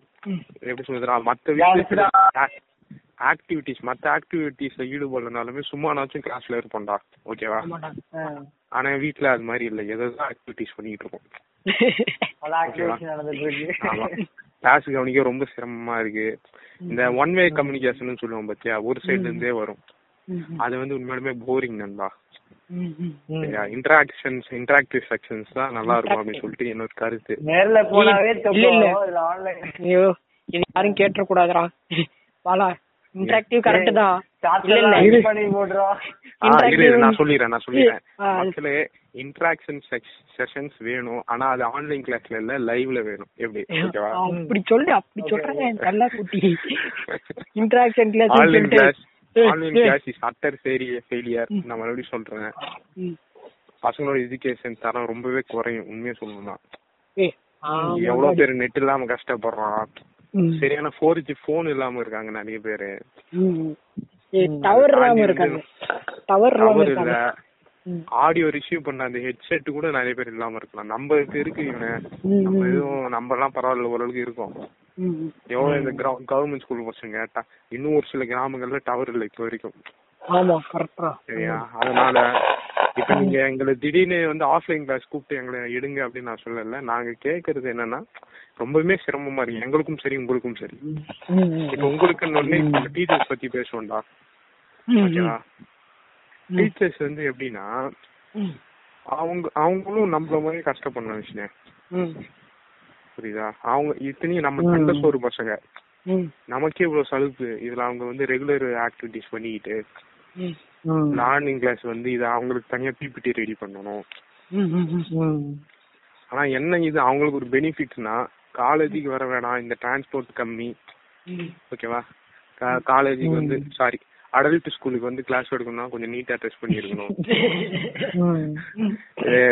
எப்படி சொல்லுதுன்னா மத்த? விஷயத்துல ஆக்டிவிட்டிஸ் மத்த ஆக்டிவிட்டிஸ்ல ஈடுபடலனாலுமே சும்மானாச்சும் கிளாஸ்ல இருப்போம்டா. ஓகேவா. ஆனா வீட்ல அது மாதிரி இல்ல. எதாவது ஆக்டிவிட்டிஸ் பண்ணிட்டு இருக்கோம். கிளாஸ் கவனிக்க ரொம்ப சிரமமா இருக்கு. இந்த ஒன் வே கம்யூனிகேஷன் சொல்லுவோம் பாத்தியா ஒரு சைடுல இருந்தே வரும். அது வந்து உண்மையாலுமே போரிங் நண்பா. இன்டராக்ஷன்ஸ் இன்டராக்டிவ் செக்ஷன்ஸ் தான் நல்லா இருக்கும் அப்படின்னு சொல்லிட்டு என்னோட கருத்து. நேர்ல போனாவே இல்ல, இல்ல. ஐயோ யாரும் கேட்டுற கூடாதுடா பாலா இன்டராக்டிவ் கரெக்ட் தான். நான் சொல்லிடுறேன் நான் சொல்லிடுறேன் ஆ, அது- மக்களே இன்டராக்ஷன் செஷன்ஸ் வேணும். ஆனா அது ஆன்லைன் கிளாஸ்ல இல்ல லைவ்ல வேணும். எப்படி? ஓகேவா? அப்படி சொல்லு அப்படி சொல்றாங்க நல்லா குட்டி interaction class online class online class is utter failure நான் மறுபடியும் சொல்றேன். பசங்களோட எஜுகேஷன் தரம் ரொம்பவே குறையும். உண்மையா சொல்லணும்னா. எவ்வளவு பேர் நெட் இல்லாம கஷ்டப்படுறான். சரியான ஃபோர் ஜி போன் இல்லாம இருக்காங்க நிறைய பேரு. டவர் இல்லாம தாண்டி இருக்காங்க. வந்து டவர் இல்லாம டவர் இல்ல. ஆடியோ ரிசீவ் பண்ண அந்த ஹெட்செட் கூட நிறைய பேர் இல்லாம இருக்கலாம். நம்ம இருக்கு இவனு. நம்ம. எதுவும் நம்ம எல்லாம் பரவாயில்ல ஓரளவுக்கு இருக்கும். எவ்வளவு இந்த கவர்மெண்ட் ஸ்கூல் பசங்க கேட்டா இன்னும் ஒரு சில கிராமங்கள்ல டவர் இல்லை இப்போ வரைக்கும். ஆமா கரெக்டா சரியா? அதனால இப்ப நீங்க எங்களை திடீர்னு வந்து ஆஃப்லைன் கிளாஸ் கூப்பிட்டு எங்களை எடுங்க அப்படின்னு நான் சொல்லல. நாங்க கேக்குறது என்னன்னா ரொம்பவுமே சிரமமா இருக்கு. எங்களுக்கும் சரி உங்களுக்கும் சரி. இப்ப உங்களுக்கு ஒண்ணு டீச்சர்ஸ் பத்தி பேசுவோம்டா. ஓகேவா? டீச்சர்ஸ் வந்து எப்படின்னா அவங்க அவங்களும் நம்மள மாதிரி கஷ்டப்படணும் விஷயம் புரியுதா? அவங்க இத்தனையும் நம்ம சண்டை சோறு பசங்க. நமக்கே இவ்வளவு சலுப்பு. இதுல அவங்க வந்து ரெகுலர் ஆக்டிவிட்டிஸ் பண்ணிக்கிட்டு லார்னிங் கிளாஸ் வந்து இது அவங்களுக்கு தனியா பிபிடி ரெடி பண்ணணும். ஆனா என்ன இது? அவங்களுக்கு ஒரு பெனிஃபிட்னா காலேஜுக்கு வர வேணாம். இந்த டிரான்ஸ்போர்ட் கம்மி. ஓகேவா காலேஜுக்கு வந்து சாரி அடல்ட் ஸ்கூலுக்கு வந்து கிளாஸ் எடுக்கணும்னா கொஞ்சம் நீட்டா ட்ரெஸ் பண்ணி இருக்கணும்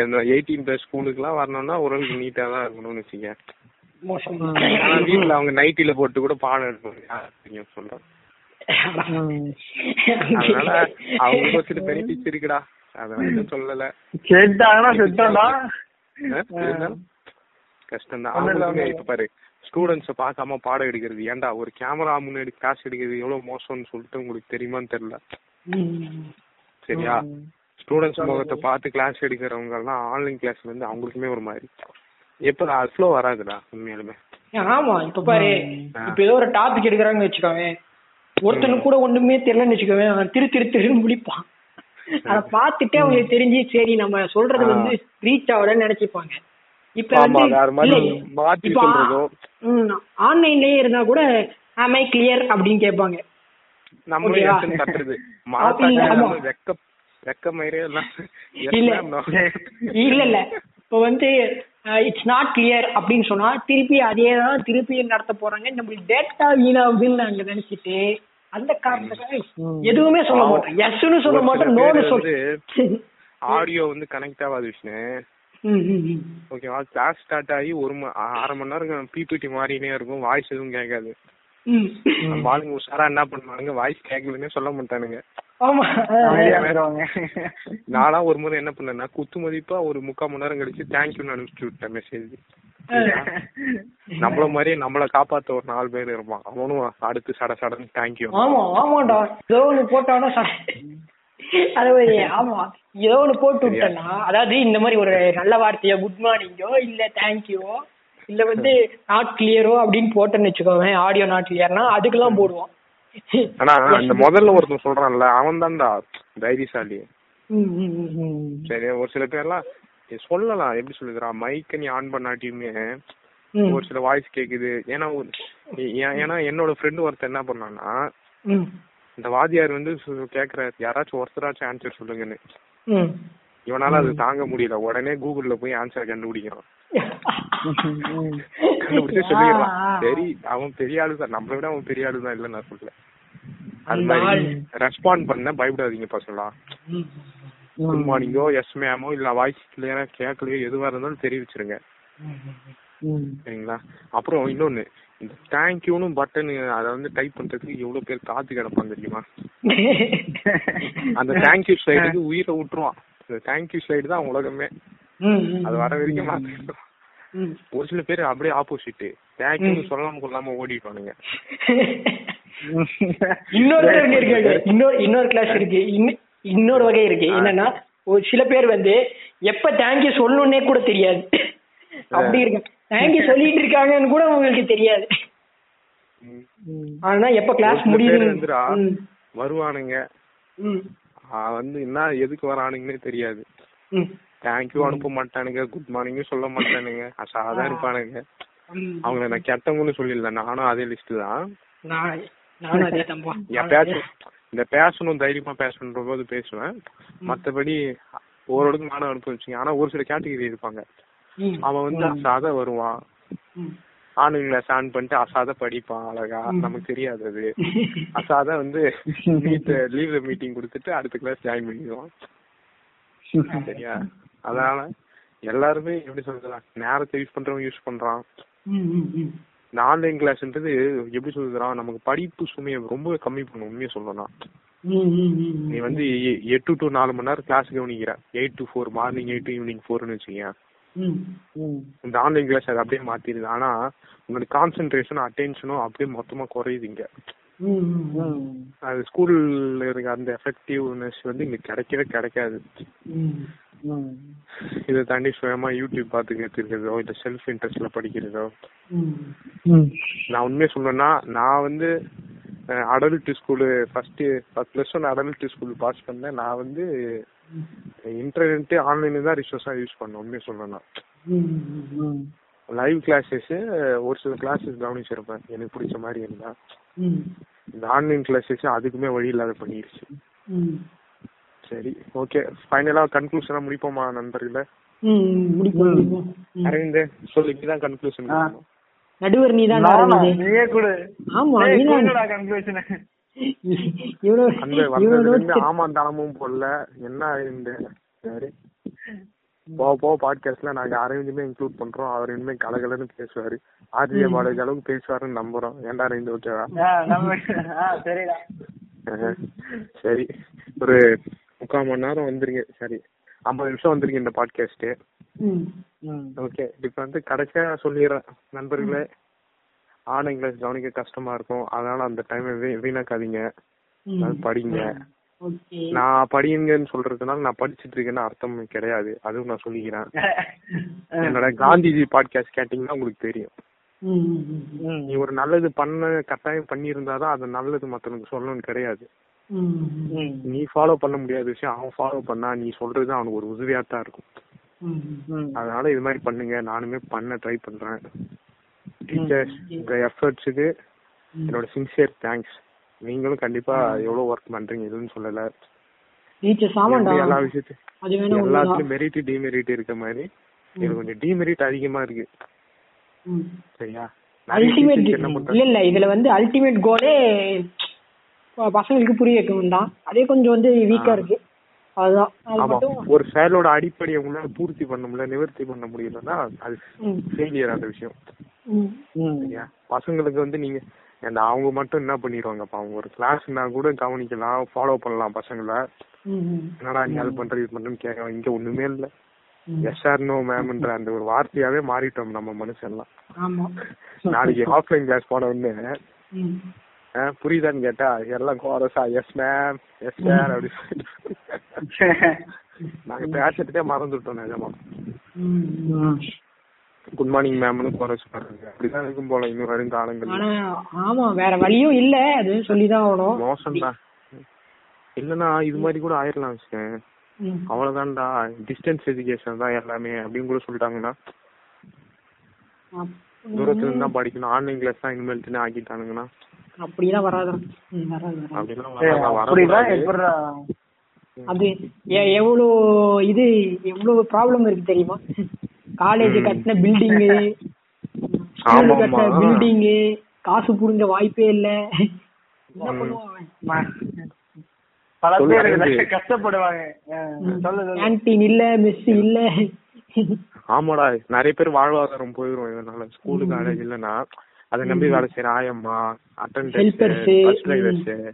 இந்த எயிட்டீன் பிளஸ் ஸ்கூலுக்குலாம் வரணும்னா ஓரளவுக்கு நீட்டா தான் இருக்கணும்னு வச்சுக்க வீட்டுல அவங்க நைட்டில போட்டு கூட பாடம் எடுக்கணும் சொல்றேன் அதனால ஒரு சில பெனிஃபிட்ஸ் இருக்குடா. அத வந்து சொல்லல. கேட்டாங்கன்னா செத்தோம்டா கஷ்டம் தான் அவங்களுக்குமே இப்ப பாரு ஸ்டூடெண்ட்ஸ பார்க்காம பாடம் எடுக்கிறது. ஏன்டா ஒரு கேமரா முன்னாடி கிளாஸ் எடுக்கிறது எவ்வளவு மோசம்னு சொல்லிட்டு உங்களுக்கு தெரியுமான்னு தெரியல. சரியா? ஸ்டூடெண்ட்ஸ் முகத்தை பார்த்து கிளாஸ் எடுக்கிறவங்க எல்லாம் ஆன்லைன் கிளாஸ்ல இருந்து அவங்களுக்குமே ஒரு மாதிரி. எப்ப அது ஃப்ளோ வராதுடா உண்மையாலுமே. ஆமா இப்ப பாரு இப்ப ஏதோ ஒரு டாபிக் எடுக்கிறாங்கன்னு வச்சுக்கோங்க ஒருத்தனுக்கு கூட ஒண்ணுமே தெரியலன்னு வச்சுக்கோங்க அவன் திரு திரு திருன்னு முடிப்பான் அத பாத்துட்டே அவங்களுக்கு தெரிஞ்சு சரி நம்ம சொல்றது வந்து ரீச் ஆகலன்னு நினைச்சுப்பாங்க. இப்ப வந்து ஆன்லைன்லயே இருந்தா கூட ஆமை கிளியர் அப்படின்னு கேட்பாங்க. இல்ல இல்ல. இப்ப வந்து இட்ஸ் நாட் கிளியர் அப்படின்னு சொன்னா திருப்பி அதே தான் திருப்பி நடத்த போறாங்க. நம்மளுக்கு டேட்டா வீணாகுதுன்னு நாங்க நினைச்சிட்டு அந்த காரணத்துக்காக எதுவுமே சொல்ல மாட்டோம். எஸ்ன்னு சொல்ல மாட்டோம் நோன்னு சொல்லு ஆடியோ வந்து கனெக்ட் ஆகாது விஷ்ணு. ஓகேவா கிளாஸ் ஸ்டார்ட் ஆகி ஒரு அரை மணி நேரம் பிபிடி மாறினே இருக்கும். வாய்ஸ் எதுவும் கேட்காது. ஆளுங்க உஷாரா என்ன பண்ணுவானுங்க? வாய்ஸ் கேட்கலன்னே சொல்ல மாட்டானுங்க. நானா ஒரு முறை என்ன பண்ணேன்னா குத்து மதிப்பா ஒரு முக்கால் மணி நேரம் கழிச்சு தேங்க்யூன்னு அனுப்பிச்சு விட்டேன் மெசேஜ் நம்மள மாதிரியே நம்மள காப்பாத்த ஒரு நாலு பேர் இருப்பான். அவனும் அடுத்து சட சடன்னு தேங்க்யூ ஆமா ஆமாடா. ஏதோ ஒண்ணு போட்டானா அதாவது ஆமா. ஏதோ ஒண்ணு போட்டு விட்டேன்னா அதாவது இந்த மாதிரி ஒரு நல்ல வார்த்தையோ குட் மார்னிங்கோ இல்ல தேங்க்யூ இல்ல வந்து நாட் கிளியரோ அப்படின்னு போட்டேன்னு வச்சுக்கோங்க ஆடியோ நாட் கிளியர்னா அதுக்கெல்லாம் போடுவோம் ஆனா இந்த முதல்ல ஒருத்தன் சொல்றான்ல அவன் தான்டா தைரியசாலி சரி ஒரு சில பேர்லாம் சொல்லலாம் எப்படி சொல்லுறான் மைக்க நீ ஆன் பண்ணாட்டியுமே ஒரு சில வாய்ஸ் கேக்குது. ஏன்னா ஏன்னா என்னோட ஃப்ரெண்டு ஒருத்தர் என்ன பண்ணான்னா இந்த வாதியார் வந்து கேக்குற யாராச்சும் ஒருத்தராச்சும் ஆன்சர் சொல்லுங்கன்னு. இவனால அது தாங்க முடியல. உடனே கூகுள்ல போய் ஆன்சர் கண்டுபிடிக்கிறான் கண்டுபிடிச்சு சொல்லிடுறான் சரி அவன் பெரிய ஆளு தான் நம்மள விட அவன் பெரிய ஆளு தான் இல்ல நான் சொல்ல அது அந்த மாதிரி. ரெஸ்பாண்ட் பண்ண பயப்படாதீங்க பசங்களா. குட் மார்னிங்கோ எஸ் மேமோ இல்ல வாய்ஸ் கிளியரா கேட்கலையோ எதுவா இருந்தாலும் தெரிவிச்சிருங்க. சரிங்களா? அப்புறம் இன்னொன்னு இந்த தேங்க்யூன்னு பட்டன் அதை வந்து டைப் பண்றதுக்கு எவ்வளவு பேர் காத்து கிடப்பாங்க தெரியுமா? அந்த தேங்க்யூ ஸ்லைடுக்கு உயிரை விட்டுருவான். தேங்க்யூ ஸ்லைடு தான் உலகமே. அது வர வரைக்கும் மாத்திக்கிட்டோம் ம். ஒரு சில பேர் அப்படியே ஆப்போசிட் தேங்க்யூ சொல்லாம கொள்ளாம ஓடிடுவானுங்க இன்னொரு இருக்கு இன்னொரு இன்னொரு கிளாஸ் இருக்கு. இன்ன- இன்னொரு வகை இருக்கு. என்னன்னா ஒரு சில பேர் வந்து எப்ப தேங்க்யூ சொல்லணும்னே கூட தெரியாது. அப்படி இருக்கு. தேங்க்யூ சொல்லிட்டு இருக்காங்கன்னு கூட உங்களுக்கு தெரியாது. ஆனா எப்ப கிளாஸ் முடியுது வருவானுங்க. வந்து என்ன எதுக்கு வரானுங்கன்னே தெரியாது. தேங்க்யூ அனுப்ப மாட்டானுங்க குட் மார்னிங் சொல்ல மாட்டானுங்க. அசாதான் இருப்பானுங்க. அவங்கள நான் கெட்டவங்கன்னு சொல்லிடல. நானும் அதே லிஸ்ட் தான். எப்பயாச்சும் இந்த பேசணும் தைரியமா பேசணுன்ற போது பேசுவேன். மத்தபடி ஓரளவுக்கு நானும் அனுப்பிச்சுங்க ஆனா ஒரு சில கேட்டகரி இருப்பாங்க. அவன் வந்து அசாத வருவான். ம். ஆணுங்களை ஆன் பண்ணிட்டு அசாத படிப்பான் அழகா. நமக்கு தெரியாது அது. அசாத வந்து மீட் லீவ்ல மீட்டிங் கொடுத்துட்டு அடுத்த கிளாஸ் ஜாயின் பண்ணிடுவான். சரியா? அதனால எல்லாருமே எப்படி சொல்றதா நேரத்தை யூஸ் பண்றவன் யூஸ் பண்றான். இந்த ஆன்லைன் கிளாஸ்ன்றது எப்படி சொல்றா நமக்கு படிப்பு சுமையை ரொம்ப கம்மி பண்ணும் உண்மையை சொல்லணும் நீ வந்து எட்டு டு நாலு மணி நேரம் கிளாஸ் கவனிக்கிற. Eight to four morning eight to evening ஃபோர்னு வச்சுக்கேன். இந்த ஆன்லைன் கிளாஸ் அது அப்படியே மாத்திருது ஆனா உங்களோட கான்சென்ட்ரேஷனும் அட்டென்ஷனும் அப்படியே மொத்தமா ம். ம். அது ஸ்கூல்ல இருக்க அந்த எஃபெக்டிவ்னஸ் வந்து இங்க கிடைக்கவே கிடைக்காது. இதை தாண்டி சுயமா யூடியூப் பார்த்து கத்துக்கிறதோ இல்ல செல்ஃப் இன்ட்ரெஸ்ட்ல படிக்கிறதோ. நான் உண்மையை சொல்லணும்னா நான் வந்து adult school first plus one adult school pass பண்ணேன் நான் வந்து இன்டர்நெட் ஆன்லைன்ல தான் ரிசோர்ஸா யூஸ் பண்ணேன் உண்மையை சொல்லணும்னா. லைவ் கிளாஸஸ் ஒரு சில கிளாஸஸ் கவனிச்சிருப்பேன் எனக்கு பிடிச்ச மாதிரி இருந்தா. இந்த ஆன்லைன் கிளாஸஸ் அதுக்குமே வழி இல்லாத பண்ணிருச்சு. சரி ஓகே ஃபைனலா கன்க்ளூஷனா முடிப்போமா நண்பர்களே. அரவிந்த் சொல்லி தான் கன்க்ளூஷன். நடுவர் நானா? ஆரம்பிங்க. நீயே கொடு. ஆமா ஏய், நீதான். கொடுங்கடா conclusion. இவ்வளவு அந்த இவ்வளவு வந்ததுல இருந்து notes ஆமா தானமும் போடல என்ன இந்த சரி. போக போக பாட்காஸ்ட்ல நாங்க அரவிந்துமே இன்க்ளூட் பண்றோம். அவர் இனிமே கலகலன்னு பேசுவாரு. ஆர்ஜிஏ பாலாஜி அளவுக்கு பேசுவாருன்னு நம்புறோம். ஏன்டா அரவிந்த் ஓகேவா? சரி. ஒரு முக்கால் மணி நேரம் வந்துருங்க. சரி. ஐம்பது நிமிஷம் வந்துருங்க இந்த பாட்காஸ்ட். ஓகே இப்ப வந்து கடைசியா சொல்லிடுறேன். நண்பர்களே கிளாஸ் கவனிக்க கஷ்டமா இருக்கும். அதனால அந்த டைம் வீணாக்காதீங்க. படிங்க. நான் படிங்கன்னு சொல்றதுனால நான் படிச்சிட்டு இருக்கேன்னு அர்த்தம் கிடையாது. அதுவும் நான் சொல்லிக்கிறேன். என்னோட காந்திஜி பாட்காஸ்ட் கேட்டீங்கன்னா உங்களுக்கு தெரியும். நீ ஒரு நல்லது பண்ண கட்டாயம் பண்ணியிருந்தாதான் அது நல்லது மத்தவனுக்கு சொல்லணும்னு கிடையாது. நீ ஃபாலோ பண்ண முடியாத விஷயம் அவன் ஃபாலோ பண்ணா நீ சொல்றது அவனுக்கு ஒரு உதவியா தான் இருக்கும். அதனால இது மாதிரி பண்ணுங்க. நானுமே பண்ண ட்ரை பண்றேன். டீச்சர்ஸ் உங்க எஃபர்ட்ஸுக்கு என்னோட சின்சியர் தேங்க்ஸ் நீங்களும் கண்டிப்பா எவ்வளவு ஒர்க் பண்றீங்க எதுவும் சொல்லல. எல்லா விஷயத்தையும். எல்லாத்துலயும் மெரிட் டிமெரிட் இருக்க மாதிரி. இது கொஞ்சம் டிமெரிட் அதிகமா இருக்கு. சரியா? அல்டிமேட் இல்ல இல்ல. இதுல வந்து அல்டிமேட் கோலே பசங்களுக்கு புரிய வைக்கணும் தான் அதே கொஞ்சம் வந்து வீக்கா இருக்கு. அதுதான் ஒரு செயலோட அடிப்படையை உங்களால பூர்த்தி பண்ண முடியல நிவர்த்தி பண்ண முடியலன்னா அது. ஃபெயிலியர் அந்த விஷயம். பசங்களுக்கு வந்து நீங்க அந்த அவங்க மட்டும் என்ன பண்ணிடுவாங்கப்பா? அவங்க ஒரு கிளாஸ்னா கூட கவனிக்கலாம் ஃபாலோ பண்ணலாம் பசங்களை. என்னடா நீ அது பண்ற இது பண்றேன்னு கேட்க இங்க ஒண்ணுமே இல்ல. ம். எஸ் ஆர் நோ மேம்ன்ற அந்த ஒரு வார்த்தையாவே மாறிட்டோம் நம்ம மனுஷன்லாம். ஆமா. நாளைக்கு ஆஃப்லைன் கிளாஸ் போன உடனே புரியுதான்னு கேட்டா எல்லாம் கோரஸா எஸ் மேம் எஸ் சார் அப்படி சொல்லிட்டு. நாங்க பேசிட்டே மறந்துட்டோம் நிஜமா. குட் மார்னிங் மேம்னு கோரஸ் பாருங்க அப்படிதான் இருக்கும் போல இன்னும் வரும் காலங்கள். ஆமா வேற வழியும் இல்ல அது சொல்லிதான் ஆகணும். மோசம்டா. இல்லன்னா இது மாதிரி கூட ஆயிரலாம். அவ்வளவுதான்டா. டிஸ்டன்ஸ் எஜுகேஷன் தான் எல்லாமே அப்படின்னு கூட சொல்லிட்டாங்கன்னா. தூரத்துல இருந்து தான் படிக்கணும். ஆன்லைன் கிளாஸ் தான் இனிமேல் ஆக்கிட்டானுங்கன்னா. அப்படிலாம் வராதான் வராது அது எ- எவ்வளோ இது எவ்வளவு ப்ராப்ளம் இருக்கு தெரியுமா? காலேஜ் கட்டின பில்டிங்கு ஆமா, கட்டின. பில்டிங்கு காசு புடுங்க வாய்ப்பே இல்ல. பல பேர் கஷ்டப்படுவாங்க. கேன்டீன் இல்ல மெஸ் இல்ல. ஆமாடா நிறைய பேர் வாழ்வாதாரம் போயிரும். இதனால ஸ்கூலு காலேஜ் இல்லைன்னா அதை நம்பி வேலை செய்யற ஆயம்மா அட்டண்டன்ஸ். பஸ் டிரைவர்ஸ்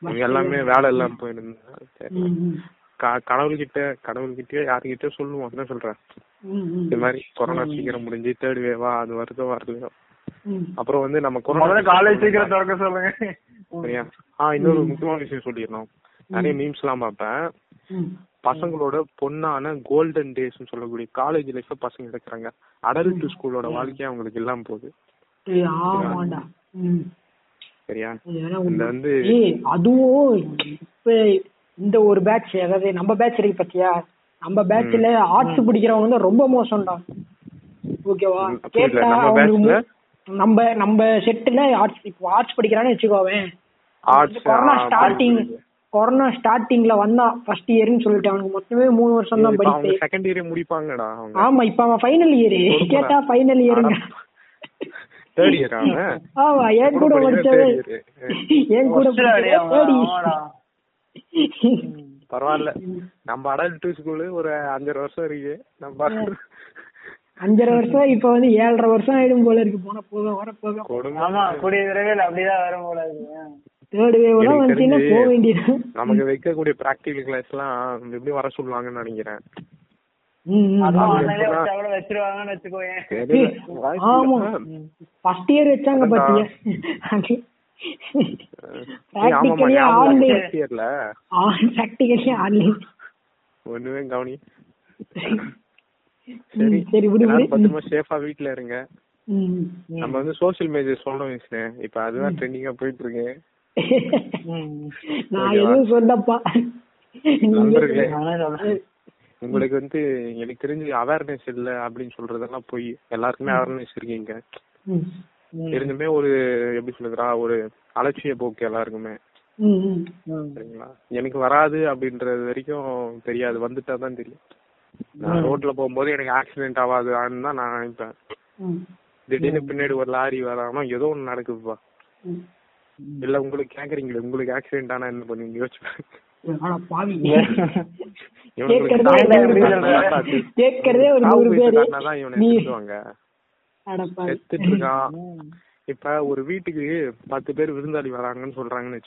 இவங்க எல்லாமே வேலை இல்லாம போயிருந்தாங்க. சரி. ம், ம். க- கடவுள்கிட்ட கடவுள்கிட்டயோ யாருகிட்டயோ சொல்லுவோம். என்ன சொல்றேன். இந்த மாதிரி கொரோனா சீக்கிரம் முடிஞ்சு தேர்ட் வேவா அது வருதோ ம். அப்புறம் வந்து நம்ம கொரோனா காலேஜ் சீக்கிரம் திறக்க சொல்லுங்க. சரியா? ஆ இன்னொரு முக்கியமான விஷயம் சொல்லிடணும். நிறைய மீம்ஸ் எல்லாம் பார்ப்பேன். பசங்களோட பொண்ணான கோல்டன் டேஸ் சொல்லக்கூடிய காலேஜ் லைஃப்ல பசங்க எடுக்கிறாங்க. அடல்ட் ஸ்கூலோட வாழ்க்கையே அவங்களுக்கு இல்லாம போகுது. ஏய், ஆமாண்டா ம். சரியா? இந்த. வந்து ஏய் அதுவும் இப்ப இந்த ஒரு பேட்ச் அதாவது நம்ம பேட்ச் இருக்கு பாத்தியா? நம்ம பேட்ச்ல ஆர்ட்ஸ் படிக்கிறவங்க வந்து ரொம்ப மோசம்டா. ஓகேவா. கேட்டா நம்ம நம்ம நம்ம செட்டுல ஆர்ட்ஸ் இப்போ ஆர்ட்ஸ் படிக்கிறான்னு வச்சுக்கோவேன் ஆர்ட்ஸ் கொரோனா ஸ்டார்டிங் கொரோனா ஸ்டார்டிங்ல வந்தான் ஃபர்ஸ்ட் இயர்னு சொல்லிட்டு அவனுக்கு மொத்தமே மூணு வருஷம் தான் படிப்பு. செகண்ட் இயரே முடிப்பாங்கடா ஆமா இப்ப அவன் ஃபைனல் இயர். கேட்டா ஃபைனல் இயருங்க தேர்ட் இயர் அவன் ஆமா கூட கூட. பரவாயில்ல. நம்ம அடல்ட் ஸ்கூலு ஒரு அஞ்சரை வருஷம் இருக்கு. நம்ம அஞ்சரை வருஷம் இப்ப வந்து ஏழரை வருஷம் ஆயிடும் போல இருக்கு. போன போக வர போக. ஆமா கூடிய விரைவில் அப்படிதான் வரும் போல இருக்கு. தேர்ட் வேவ் எல்லாம் எனக்கு வந்துச்சுன்னா போக வேண்டியது. நமக்கு வைக்கக்கூடிய பிராக்டிகல் கிளாஸ் எல்லாம் எப்படி வர சொல்லுவாங்கன்னு நினைக்கிறேன். ஃபர்ஸ்ட் இயர் வச்சாங்க. பாத்தியா. ப்ராக்டிகலி ஆன்லைன் ஒண்ணுமே கவனி. சரி சரி விடு பத்திரமா சேஃபா வீட்ல இருங்க. நம்ம வந்து சோசியல் மீடியா சொல்லணும் விஷ்ணு. இப்ப அதுதான் ட்ரெண்டிங்கா போயிட்டு இருக்கு நான் எதுவும் சொல்லப்பா. நண்பர்களே. உங்களுக்கு வந்து எனக்கு தெரிஞ்சு அவேர்னஸ் இல்ல அப்படின்னு சொல்றதெல்லாம் போய் எல்லாருக்குமே அவேர்னஸ் இருக்கீங்க. ம். இருந்துமே ஒரு எப்படி சொல்லுறா ஒரு அலட்சிய போக்கு எல்லாருக்குமே. சரிங்களா? எனக்கு வராது அப்படின்றது வரைக்கும் தெரியாது. வந்துட்டா தான் தெரியும். நான் ரோட்ல போகும்போது எனக்கு ஆக்சிடென்ட் ஆகாதுன்னு தான் நான் நினைப்பேன். திடீர்னு பின்னாடி ஒரு லாரி வரானோ ஏதோ ஒண்ணு நடக்குதுப்பா. இல்ல உங்களுக்கு கேக்குறீங்களே உங்களுக்கு ஆக்சிடென்ட் ஆனா என்ன பண்ணுவீங்க? யோசிச்சு கேட்கறதே ஒரு நூறு பேரு. செத்துட்டு இருக்கான் இப்ப ஒரு வீட்டுக்கு பத்து பேர் விருந்தாளி வராங்கன்னு சொல்றாங்கன்னு.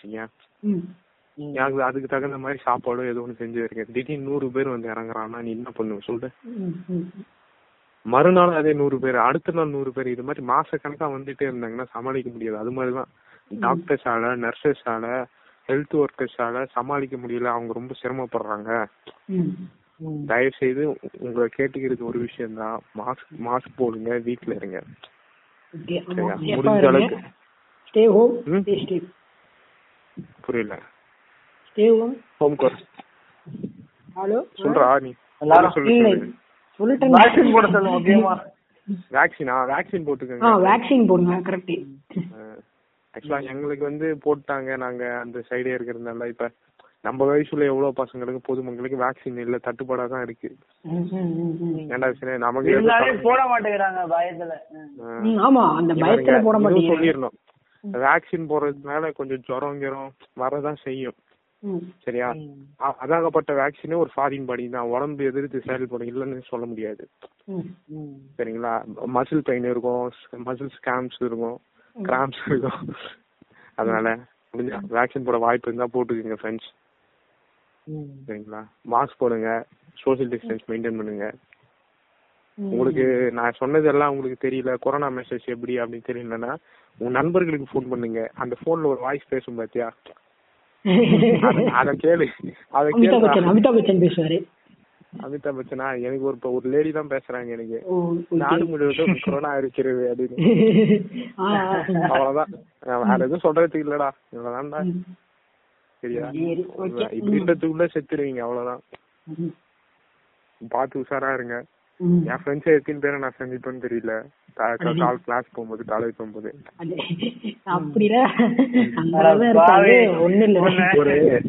எனக்கு அதுக்கு தகுந்த மாதிரி சாப்பாடு ஏதோ ஒண்ணு செஞ்சு வைங்க திடீர்னு நூறு பேர் வந்து இறங்குறான்னா நீ என்ன பண்ணுவ சொல்லு. மறுநாள் அதே நூறு பேர் அடுத்த நாள் நூறு பேர் இது மாதிரி மாச கணக்கா வந்துட்டே இருந்தாங்கன்னா சமாளிக்க முடியாது. அது மாதிரிதான். டாக்டர்ஸ் ஆல நர்சஸ் ஆல ஹெல்த் ஒர்க்கர்ஸ் ஆல சமாளிக்க முடியல. அவங்க ரொம்ப சிரமப்படுறாங்க. தயவு செய்து உங்களை கேட்டுக்கிறது ஒரு விஷயம் தான் மாஸ்க் மாஸ்க் போடுங்க வீட்ல இருங்க. முடிஞ்ச அளவுக்கு. ஸ்டே ஹோம் ம்? ஸ்டே ஸ்டே புரியல. Stay home home course hello சொல்றா நீ. எல்லாரும் சொல்லிட்டேன். வேக்சின் போட வேக்சினா வேக்சின் ஆ போட்டுக்கோங்க. வேக்சின் போடுங்க கரெக்ட் ஆக்சுவலா எங்களுக்கு வந்து போட்டாங்க. நாங்க அந்த சைடே இருக்கிறதுனால இப்ப நம்ம வயசுல எவ்வளவு பசங்களுக்கு பொதுமக்களுக்கு வேக்சின் இல்ல தட்டுப்பாடா தான் இருக்கு. சரி நமக்கு போட மாட்டேங்கிறாங்க பயத்துல. ஆமா அந்த பயத்துல போட மாட்டீங்க சொல்லிடணும். வேக்சின் போடுறதுனால கொஞ்சம் ஜுரம் கிரம் வரதான் செய்யும். சரியா? அதாகப்பட்ட வேக்சினே ஒரு ஃபாரின் பாடி தான். உடம்பு எதிர்த்து செயல்படும் இல்லைன்னு சொல்ல முடியாது. சரிங்களா? மசில் பெயின் இருக்கும் மசில் ஸ்கேம்ஸ் இருக்கும். கிராம்ஸ் இருக்கும் அதனால முடிஞ்சா வேக்சின் போட வாய்ப்பு இருந்தா போட்டுக்கோங்க ஃப்ரெண்ட்ஸ். சரிங்களா? மாஸ்க் போடுங்க சோஷியல் டிஸ்டன்ஸ் மெயின்டைன் பண்ணுங்க. உங்களுக்கு நான் சொன்னதெல்லாம் உங்களுக்கு தெரியல. கொரோனா மெசேஜ் எப்படி அப்படின்னு தெரியலன்னா உங்க நண்பர்களுக்கு ஃபோன் பண்ணுங்க. அந்த போன்ல ஒரு வாய்ஸ் பேசும் பாத்தியா? அத- கேளு. அத கேளு. அமிதாப் பச்சன் பேசுவாரு. அமிதாப் பச்சனா எனக்கு ஒரு ஒரு லேடி தான் பேசுறாங்க எனக்கு. நாடு முழுவதும் கொரோனா இருக்கிறது அப்படின்னு. அவ்வளவுதான். வேற எதுவும் சொல்றதுக்கு இல்லடா. இவ்வளவுதான்டா. சரியா. இப்படின்றதுக்குள்ள செத்துருவீங்க அவ்வளவுதான். ம். பார்த்து உஷாரா இருங்க. என் ஃப்ரெண்ட்ஸ் எத்தனை பேரை நான் சந்திப்பேன்னு தெரியல. கால் கிளாஸ் போகும்போது காலேஜ் போகும்போது. அப்படிலாம் ஒண்ணு இல்ல. ஒரு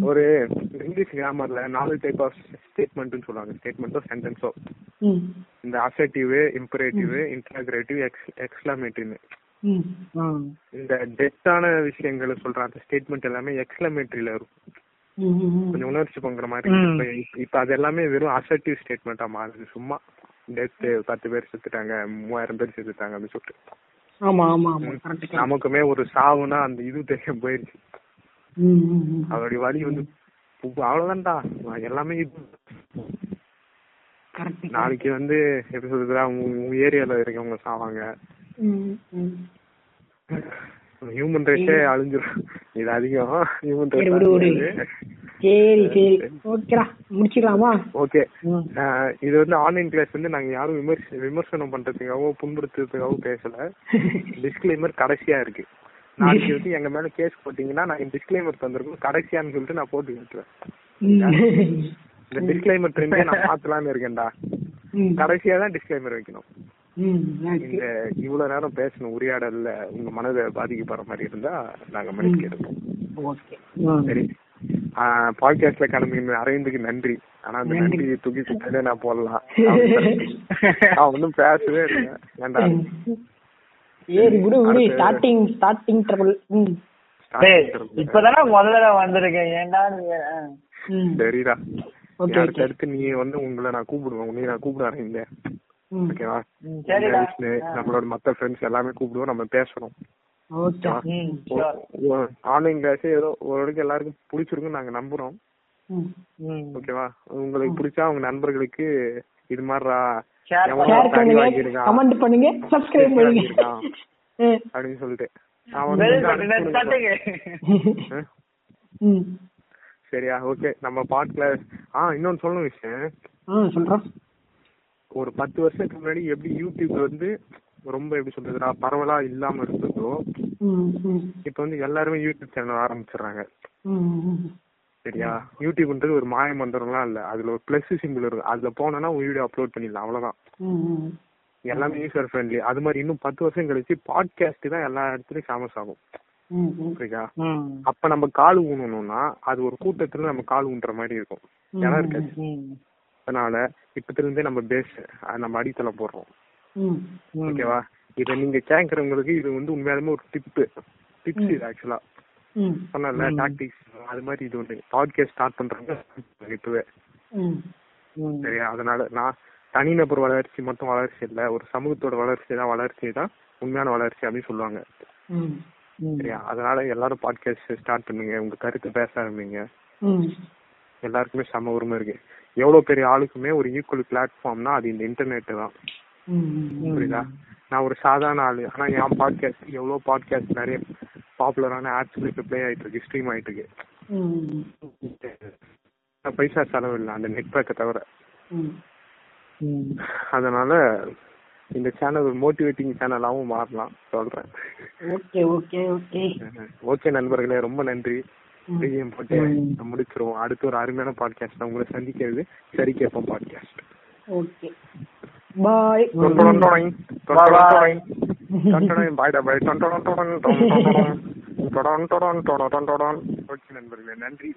ஒரு இங்கிலீஷ் கிராமர்ல நாலு டைப் ஆஃப் ஸ்டேட்மெண்ட்னு சொல்லுவாங்க. ஸ்டேட்மெண்ட்டோ சென்டென்ஸோ ம். இந்த அசர்டிவ் இம்பரேட்டிவ் ம். ஆ. இந்த டெத்தான விஷயங்களை சொல்ற அந்த ஸ்டேட்மெண்ட் எல்லாமே எக்ஸ்லமேட்டரியில இருக்கும். கொஞ்சம் உணர்ச்சி பொங்குற மாதிரி. இப்ப அது எல்லாமே வெறும் அசர்டிவ் ஸ்டேட்மெண்டா மாறுது. சும்மா டெத் பத்து பேர் செத்துட்டாங்க மூவாயிரம் பேர் செத்துட்டாங்க அப்படின்னு சொல்லிட்டு. நமக்குமே ஒரு சாவுனா அந்த இது தெரியும் போயிருச்சு. அதோடைய வலி வந்து அவ்வளவுதான்டா. எல்லாமே நாளைக்கு வந்து எப்படி சொல்றதுடா உங்க ஏரியால இருக்கவங்க சாவாங்க. ஹியூமன் ரேஸே அழிஞ்சிரும். இது அதிகம். ஹியூமன். ரேஸ் சரி சரி ஓகேடா. முடிச்சிடலாமா ஓகே. இது வந்து ஆன்லைன் கிளாஸ் வந்து நாங்க யாரும் விமர்ச விமர்சனம் பண்றதுக்காகவோ புண்படுத்துறதுக்காகவோ பேசல. டிஸ்க்ளைமர் கடைசியா இருக்கு. நாளைக்கு வந்து எங்க மேல கேஸ் போட்டீங்கன்னா நான் டிஸ்க்ளைமர் தந்திருக்கோம் கடைசியான்னு சொல்லிட்டு நான் போட்டு விட்டுருவேன். இந்த டிஸ்க்ளைமர் ட்ரெண்டே நான் மாத்தலாம்னு இருக்கேன்டா. கடைசியா தான் டிஸ்க்ளைமர் வைக்கணும். இந்த இவ்வளவு நேரம் பேசணும் உரையாடல்ல உங்க மனதை பாதிக்கப்படுற மாதிரி இருந்தா நாங்க மன்னிப்பு எடுப்போம். ஓகே. ம். சரி. பாட்காஸ்ட்ல கிளம்பி அரவிந்துக்கு நன்றி. ஆனா அந்த நன்றி. தூக்கி நான் போடலாம் அவன் ஒன்னும் பேசவே இல்லை. ஏன்டா? சரி விடு விடு. ஸ்டார்டிங் ஸ்டார்டிங் ட்ரபிள் இப்பதானே முதல்ல வந்திருக்கேன். ஏன்டா சரிடா ஓகே அடுத்து அடுத்து நீ வந்து உங்களை நான் கூப்பிடுவேன். உன்னை நான் கூப்பிடுறேன் இந்த ம். ஓகேவா விஷ்ணு, நம்மளோட மத்த ஃப்ரெண்ட்ஸ் எல்லாமே கூப்பிடுவோம். நம்ம பேசணும். ஆன்லைன் கிளாஸ் ஏதோ ஓரளவுக்கு எல்லாருக்கும் பிடிச்சிருக்குன்னு நாங்க நம்புறோம். ஓகேவா உங்களுக்கு பிடிச்சா உங்க நண்பர்களுக்கு இது மாதிரிடா ஷேர் பண்ணுங்க. கமெண்ட் பண்ணுங்க. சப்ஸ்கிரைப் பண்ணுங்க. அப்படின்னு சொல்லிட்டு. சரியா? ஓகே நம்ம பாட்ல ஆ இன்னொன்னு சொல்லணும் விஷயம். ஒரு பத்து வருஷத்துக்கு முன்னாடி எப்படி யூடியூப் வந்து ரொம்ப எப்படி சொல்றதுடா பரவலா இல்லாம இருந்ததோ இப்ப வந்து எல்லாருமே யூடியூப் சேனல் ஆரம்பிச்சிடுறாங்க. சரியா? யூடியூப்ன்றது ஒரு மாய மந்திரம்லாம் இல்ல. அதுல ஒரு பிளஸ் சிம்பிள் இருக்கும் அதுல போனோம்னா உன் வீடியோ அப்லோட் பண்ணிடலாம். அவ்வளவுதான். எல்லாமே யூசர் ஃப்ரெண்ட்லி அது மாதிரி இன்னும் பத்து வருஷம் கழிச்சு பாட்காஸ்ட் தான் எல்லா இடத்துலயும் ஃபேமஸ் ஆகும். ம் அப்ப நம்ம கால் ஊனணும்னா அது ஒரு கூட்டத்துல நம்ம கால் ஊன்ற மாதிரி இருக்கும். இடம் இருக்காது. அதனால இப்பத்துல இருந்தே நம்ம பேஸ் நம்ம அடித்தளம் போடுறோம். ஓகேவா? இத நீங்க கேக்குறவங்களுக்கு இது வந்து உண்மையாலுமே ஒரு டிப்பு டிப்ஸ் இது ஆக்சுவலா சொன்னல டாக்டிக்ஸ் அது மாதிரி இது ஒண்ணு. பாட்காஸ்ட் ஸ்டார்ட் பண்றாங்க. இப்பவே. சரியா? அதனால நான் தனிநபர் வளர்ச்சி மட்டும் வளர்ச்சி இல்ல ஒரு சமூகத்தோட வளர்ச்சி தான் வளர்ச்சி தான் உண்மையான வளர்ச்சி அப்படின்னு சொல்லுவாங்க. சரியா? அதனால எல்லாரும் பாட்காஸ்ட் ஸ்டார்ட் பண்ணுங்க. உங்க கருத்து பேச ஆரம்பிங்க. எல்லாருக்குமே சம உரிமை இருக்கு. எவ்வளவு பெரிய ஆளுக்குமே ஒரு ஈக்குவல் பிளாட்ஃபார்ம்னா அது இந்த இன்டர்நெட் தான். புரியுதா? நான் ஒரு சாதாரண ஆளு. ஆனா என் பாட்காஸ்ட் எவ்வளவு பாட்காஸ்ட் நிறைய பாப்புலரான ஆப்ஸ்ல ப்ளே ஆயிட்டு இருக்கு ஸ்ட்ரீம் ஆயிட்டு இருக்கு பைசா செலவு இல்லை அந்த நெட் பேக்கை தவிர அதனால இந்த சேனல் ஒரு மோட்டிவேட்டிங் சேனலாவும் மாறலாம் சொல்றேன். Okay okay okay. ஓகே நண்பர்களே ரொம்ப நன்றி. பிஜிஎம் போட்டு முடிச்சிருவோம். அடுத்து ஒரு அருமையான பாட்காஸ்ட் உங்களை சந்திக்கிறது. சரி கேட்போம் பாட்காஸ்ட் ஓகே. பாய் நன்றி.